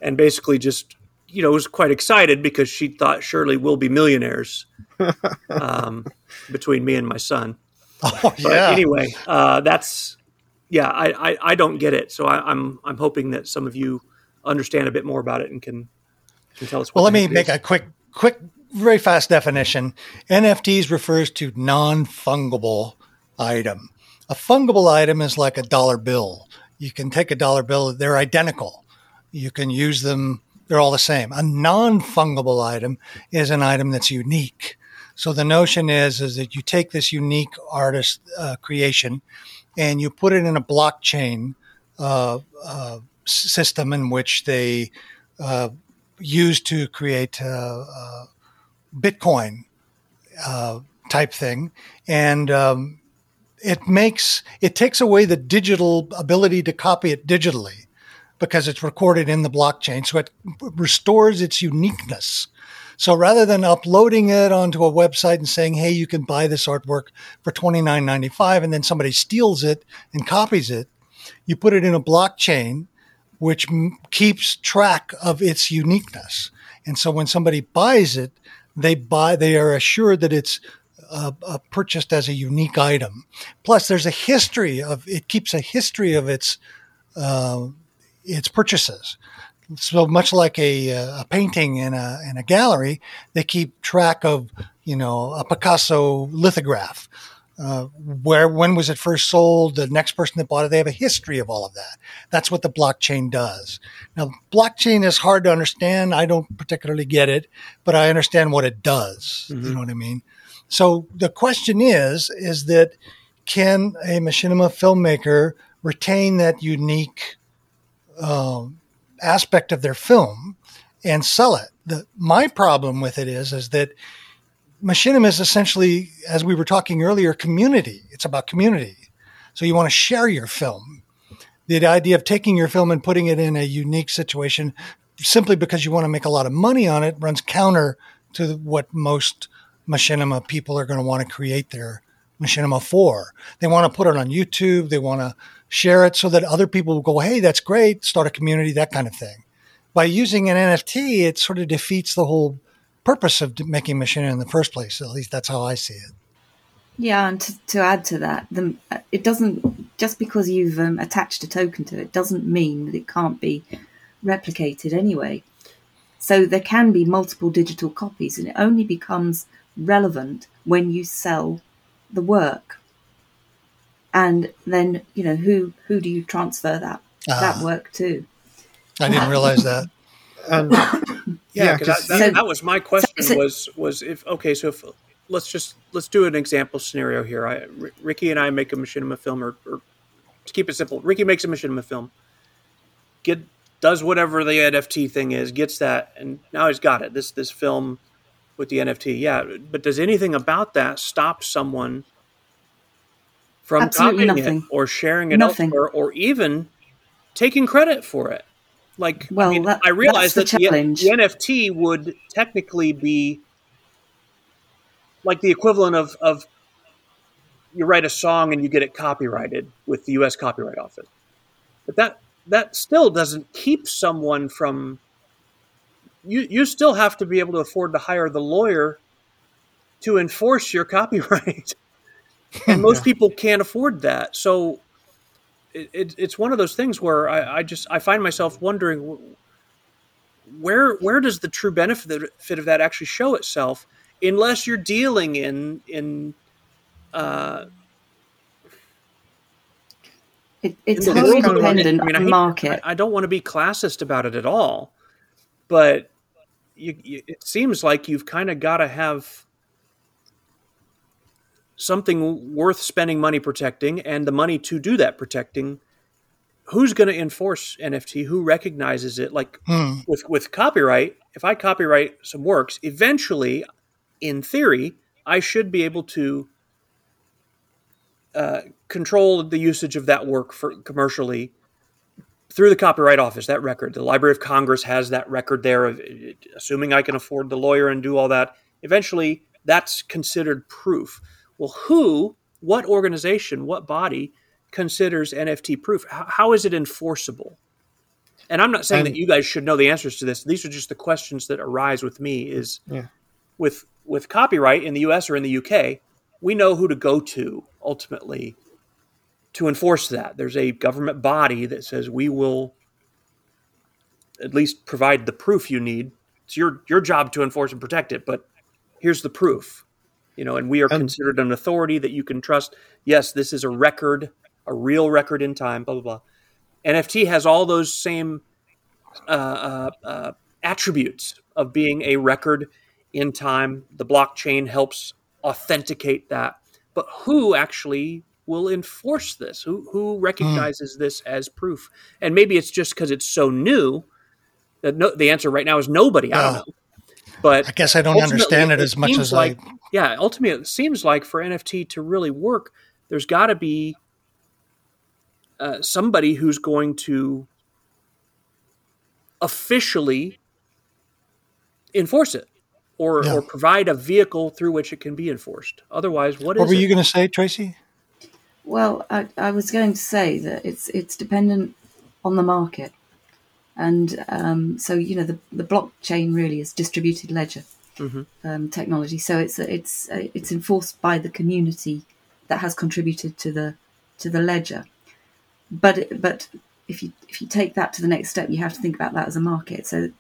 and basically just you know was quite excited because she thought surely we'll be millionaires um, between me and my son. Oh, But yeah. anyway, uh, that's yeah, I, I, I don't get it. So I, I'm I'm hoping that some of you understand a bit more about it and can can tell us. well, let me make is. a quick quick very fast definition. NFTs refers to non fungible item. A fungible item is like a dollar bill. You can take a dollar bill; they're identical. You can use them; they're all the same. A non fungible item is an item that's unique. So the notion is is that you take this unique artist uh, creation and you put it in a blockchain uh, uh, system in which they uh, use to create uh, uh, Bitcoin type thing, and um, it makes it takes away the digital ability to copy it digitally because it's recorded in the blockchain, so it restores its uniqueness. So rather than uploading it onto a website and saying, "Hey, you can buy this artwork for twenty nine ninety five, and then somebody steals it and copies it, you put it in a blockchain, which m- keeps track of its uniqueness. And so when somebody buys it, they buy, they are assured that it's uh, uh, purchased as a unique item. Plus, there's a history of it keeps a history of its uh, its purchases. So much like a, a painting in a, in a gallery, they keep track of, you know, a Picasso lithograph. Uh, where when was it first sold the next person that bought it they have a history of all of that that's what the blockchain does now blockchain is hard to understand i don't particularly get it but i understand what it does mm-hmm. you know what i mean so the question is is that can a machinima filmmaker retain that unique um, aspect of their film and sell it. The, my problem with it is, is that machinima is essentially, as we were talking earlier, community. It's about community. So you want to share your film. The idea of taking your film and putting it in a unique situation simply because you want to make a lot of money on it runs counter to what most machinima people are going to want to create their machinima for. They want to put it on YouTube. They want to share it so that other people will go, Hey, that's great. Start a community, that kind of thing. By using an NFT, it sort of defeats the whole purpose of making machinima the first place. At least that's how I see it. Yeah, and to, to add to that, the, it doesn't just because you've um, attached a token to it doesn't mean that it can't be replicated anyway. So there can be multiple digital copies, and it only becomes relevant when you sell the work and then you know who who do you transfer that that ah. work to? I didn't realize that. And yeah, because that, that, so, that, was my question. So, was was if okay? So if let's just let's do an example scenario here. I, R- Ricky and I make a machinima film, or, or to keep it simple, Ricky makes a machinima film. Get does whatever the NFT thing is, gets that, and now he's got it. This this film with the NFT, yeah. But does anything about that stop someone from Absolutely copying nothing. it or sharing it nothing. elsewhere or even taking credit for it. Like, well, I, mean, that, I realize the that the, the, NFT would technically be like the equivalent of, of you write a song and you get it copyrighted with the U.S. Copyright Office, but that that still doesn't keep someone from. You you still have to be able to afford to hire the lawyer to enforce your copyright and most people can't afford that. So it, it, it's one of those things where I, I, just I find myself wondering where where does the true benefit of that actually show itself, unless you're dealing in in. Uh, it, it's wholly dependent I mean, on market. I, I, don't want to be classist about it at all, but you, you, it seems like you've kind of got to have something worth spending money protecting and the money to do that protecting. Who's going to enforce nft who recognizes it? Like hmm. with with copyright if i copyright some works eventually in theory i should be able to uh, control the usage of that work for commercially through the copyright office that record the library of congress has that record there of assuming i can afford the lawyer and do all that eventually that's considered proof well, who, what organization, what body considers NFT proof? how, how is it enforceable? And I'm not saying and, that you guys should know the answers to this. These are just the questions that arise with me. Is yeah. with with copyright in the U.S. or in the U.K., we know who to go to ultimately to enforce that. There's a government body that says we will at least provide the proof you need. It's your your job to enforce and protect it, but here's the proof. You know, and we are And- considered an authority that you can trust. Yes, this is a record, a real record in time. Blah blah blah. NFT has all those same uh, uh, uh, attributes of being a record in time. The blockchain helps authenticate that. But who actually will enforce this? Who who recognizes this as proof? And maybe it's just because it's so new. That no, the answer right now is nobody. I don't know. But I guess I don't understand it as much as like, I. yeah. Ultimately, it seems like for NFT to really work, there's got to be uh, somebody who's going to officially enforce it, or Yeah. or provide a vehicle through which it can be enforced. Otherwise, what is What were it? you going to say, Tracy? Well, I, I was going to say that it's it's dependent on the market, and um, so you know the the blockchain really is distributed ledger Mhm. um, technology. So it's it's uh, it's enforced by the community that has contributed to the to the ledger. But but if you if you take that to the next step, you have to think about that as a market. So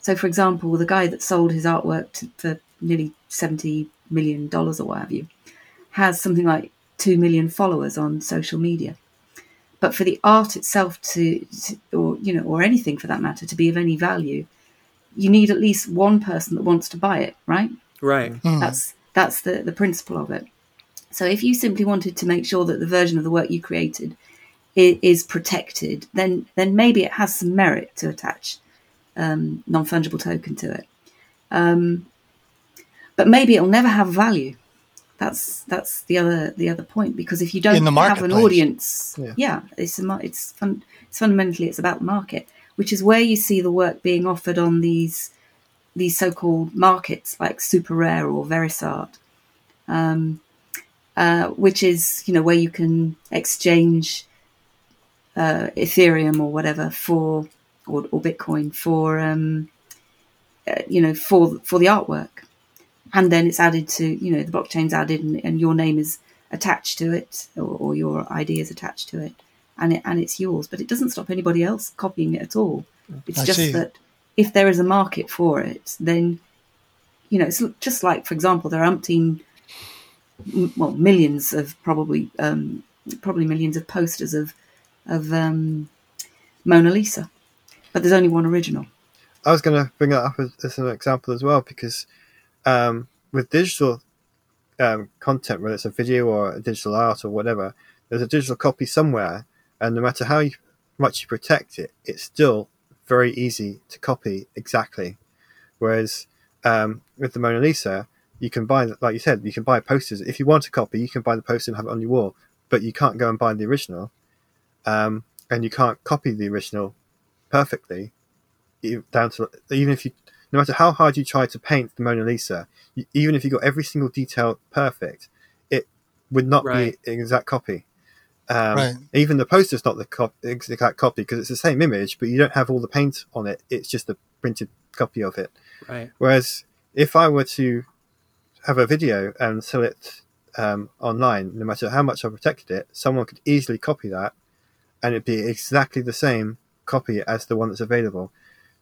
so for example, the guy that sold his artwork to, for nearly seventy million dollars or what have you has something like 2 million followers on social media. But for the art itself to, to or you know or anything for that matter to be of any value you need at least one person that wants to buy it right? Right? Hmm. that's that's the the principle of it. So if you simply wanted to make sure that the version of the work you created i- is protected then then maybe it has some merit to attach um, non-fungible token to it. Um, but maybe it'll never have value that's that's the other the other point because if you don't have an audience Yeah. yeah, it's a, it's fun it's fundamentally it's about the market which is where you see the work being offered on these these so-called markets like SuperRare or verisart um, uh, which is you know where you can exchange uh, ethereum or whatever for or, or bitcoin for um, uh, you know for for the artwork and then it's added to you know the blockchain's added and, and your name is attached to it or, or your ID is attached to it. And it and it's yours but it doesn't stop anybody else copying it at all. It's I just see. that if there is a market for it then you know it's just like for example there are umpteen m- well millions of probably um, probably millions of posters of of um, Mona Lisa but there's only one original. I was going to bring that up as, as an example as well because um, with digital um, content, whether it's a video or a digital art or whatever, there's a digital copy somewhere, and no matter how you, much you protect it, it's still very easy to copy exactly. Whereas um, with the Mona Lisa, you can buy, like you said, you can buy posters. If you want a copy, you can buy the poster and have it on your wall, but you can't go and buy the original, um, and you can't copy the original perfectly down to even if you no matter how hard you try to paint the Mona Lisa, you, even if you got every single detail perfect, it would not Right. be an exact copy. Um, Right. Even the poster's not the cop- exact copy because it's the same image, but you don't have all the paint on it. It's just a printed copy of it. Right. Whereas if I were to have a video and sell it um, online, no matter how much I protected it, someone could easily copy that, and it'd be exactly the same copy as the one that's available.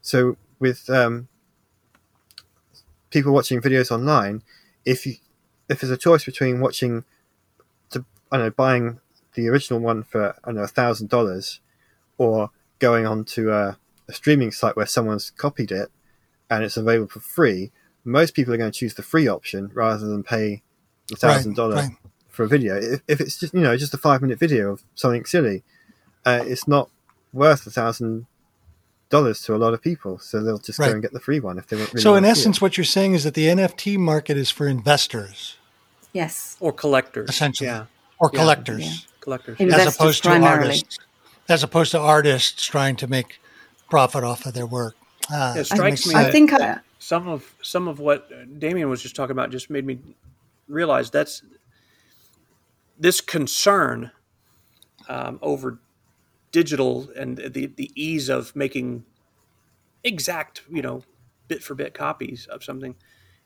So with um, people watching videos online, if you if there's a choice between watching, to, I don't know, buying the original one for I don't know a thousand dollars, or going on to a, a streaming site where someone's copied it and it's available for free, most people are going to choose the free option rather than pay Right, thousand dollar for a video. If, if it's just you know just a five minute video of something silly, uh, it's not worth a thousand dollars to a lot of people, so they'll just Right. go and get the free one if they want. Really So, in want to see essence, it. what you're saying is that the NFT market is for investors yes Or collectors. Essentially. Yeah. or Yeah. collectors, Yeah. Collectors. In- yeah. as Investors opposed to primarily. artists, as opposed to artists trying to make profit off of their work. Ah, It strikes me. I think I, some of some of what Damien was just talking about just made me realize that's this concern um, over digital and the the ease of making exact you know bit for bit copies of something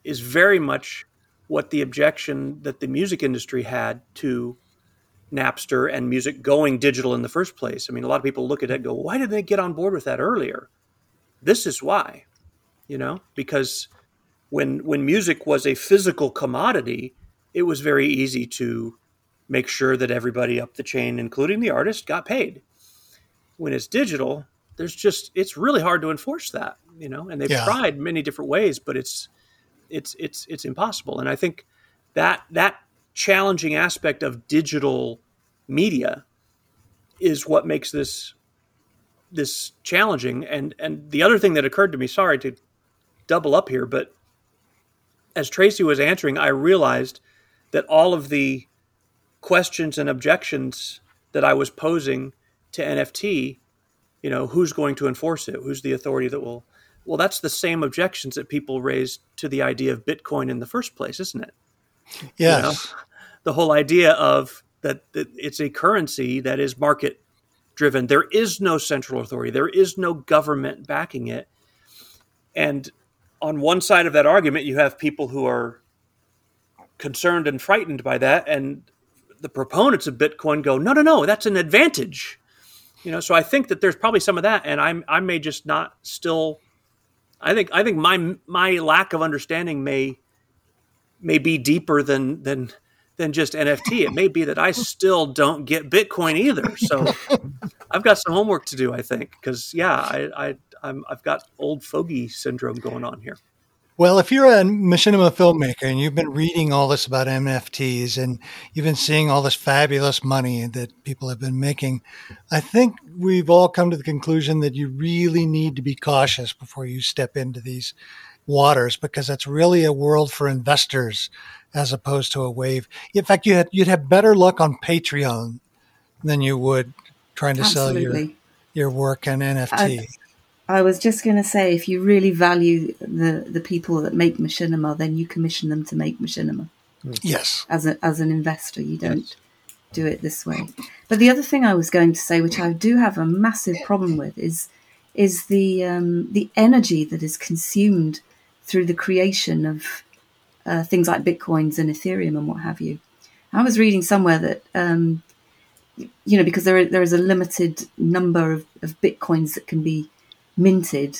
is very much what the objection that the music industry had to Napster and music going digital in the first place. I mean, a lot of people look at it and go, why didn't they get on board with that earlier? This is why, you know, because when when music was a physical commodity, it was very easy to make sure that everybody up the chain, including the artist, got paid. When it's digital, there's just it's really hard to enforce that, you know, and they've Yeah. tried many different ways, but it's it's it's it's impossible. And I think that that challenging aspect of digital media is what makes this this challenging. And and the other thing that occurred to me, sorry to double up here, but as Tracy was answering, I realized that all of the questions and objections that I was posing to NFT, you know, who's going to enforce it? Who's the authority that will? Well, that's the same objections that people raised to the idea of Bitcoin in the first place, isn't it? Yes. know? the whole idea of that, that it's a currency that is market driven. There is no central authority. There is no government backing it. And on one side of that argument, you have people who are concerned and frightened by that, and the proponents of Bitcoin go, "No, no, no, that's an advantage." You know, so I think that there's probably some of that, and I'm I may just not still. I think I think my my lack of understanding may may be deeper than than than just NFT. It may be that I still don't get Bitcoin either. So I've got some homework to do. I think because yeah, I, I I'm I've got old fogey syndrome going on here. Well, if you're a machinima filmmaker and you've been reading all this about NFTs and you've been seeing all this fabulous money that people have been making, I think we've all come to the conclusion that you really need to be cautious before you step into these waters because that's really a world for investors as opposed to a wave. In fact, you had, you'd have better luck on Patreon than you would trying to sell your, your work on uh, NFT. I- I was just going to say, if you really value the, the people that make machinima, then you commission them to make machinima. yes. As a, as an investor, you don't do it this way. But the other thing I was going to say, which I do have a massive problem with, is is the um, the energy that is consumed through the creation of uh, things like bitcoins and Ethereum and what have you. I was reading somewhere that um, you know because there are, there is a limited number of, of bitcoins that can be minted.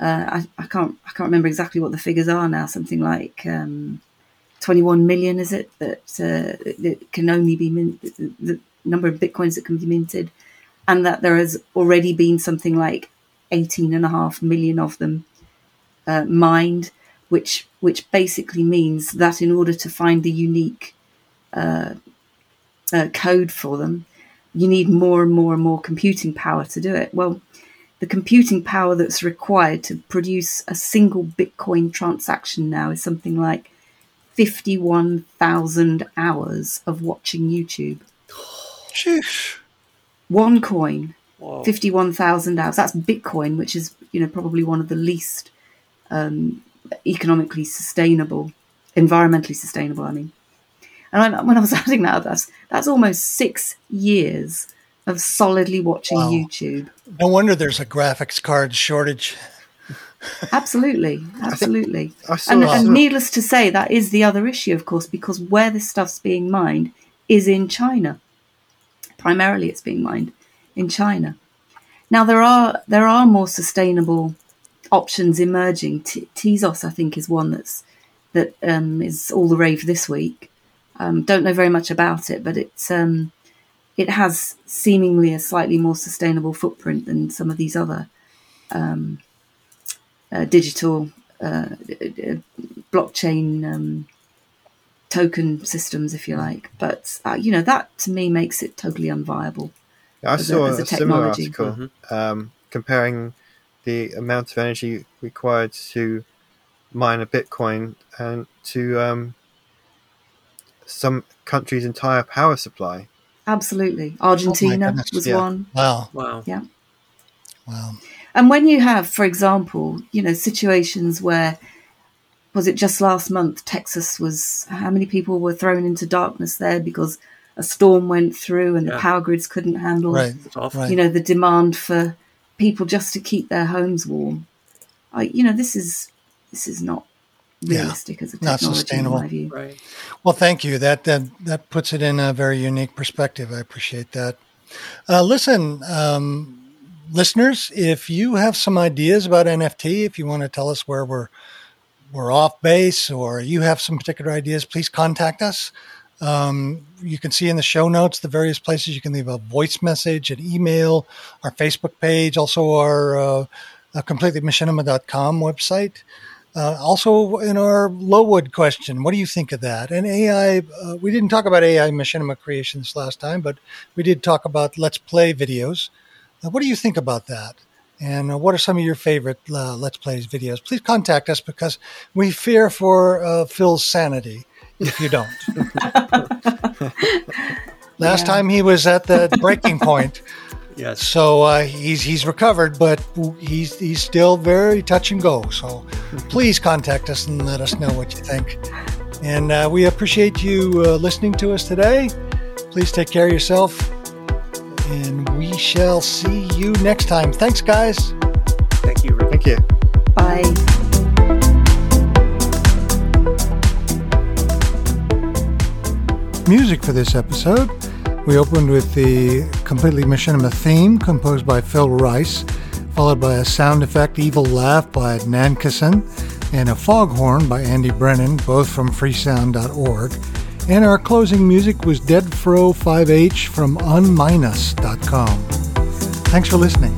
Uh, I, I can't I can't remember exactly what the figures are now. Something like um, 21 million, is it? That uh, that can only be min- the, the number of bitcoins that can be minted, and that there has already been something like 18 and a half million of them uh, mined, which which basically means that in order to find the unique uh, uh, code for them, you need more and more and more computing power to do it. Well, the computing power that's required to produce a single Bitcoin transaction now is something like 51,000 hours of watching YouTube. Sheesh. One coin, 51,000 hours. That's Bitcoin, which is, you know, probably one of the least um, economically sustainable, environmentally sustainable, I mean. And I, when I was adding that up, that's, that's almost six years of solidly watching Wow. YouTube. No wonder there's a graphics card shortage. Absolutely, absolutely. I And, I and saw- needless to say, that is the other issue, of course, because where this stuff's being mined is in China. Primarily, it's being mined in China. Now there are there are more sustainable options emerging. T- Tezos, I think, is one that's that um, is all the rave this week. Um, don't know very much about it, but it's um, it has seemingly a slightly more sustainable footprint than some of these other um, uh, digital uh, uh, blockchain um, token systems, if you like. But uh, you know that to me makes it totally unviable. I as a- saw as a, a similar technology. article um, comparing the amount of energy required to mine a Bitcoin and to um, some country's entire power supply. Absolutely, oh Argentina goodness, was yeah. one. Wow. Wow. Yeah. Wow. And when you have, for example, you know, situations where was it just last month Texas was how many people were thrown into darkness there because a storm went through and Yeah. the power grids couldn't handle Right. It's awful. Right. you know the demand for people just to keep their homes warm. I, you know, this is this is not realistic yeah, as a technology. Not sustainable. Right. Well, thank you. That, that that puts it in a very unique perspective. I appreciate that. Uh, listen, um, listeners, if you have some ideas about NFT, if you want to tell us where we're we're off base, or you have some particular ideas, please contact us. Um, you can see in the show notes the various places you can leave a voice message, an email, our Facebook page, also our uh, completelymachinima.com website. Uh, also, in our Lowood question, what do you think of that? And AI, uh, we didn't talk about AI machinima creations last time, but we did talk about Let's Play videos. Uh, what do you think about that? And uh, what are some of your favorite uh, Let's Plays videos? Please contact us because we fear for uh, Phil's sanity if you don't. Last yeah. time he was at the breaking point. Yes. So uh, he's he's recovered, but he's he's still very touch and go. So please contact us and let us know what you think. And uh, we appreciate you uh, listening to us today. Please take care of yourself, and we shall see you next time. Thanks, guys. Thank you. Thank you. Bye. Music for this episode we opened with the Completely Machinima theme composed by Phil Rice, followed by a sound effect Evil Laugh by Nankason, and a foghorn by Andy Brennan, both from freesound.org. And our closing music was Deadfro5h from unminus.com. Thanks for listening.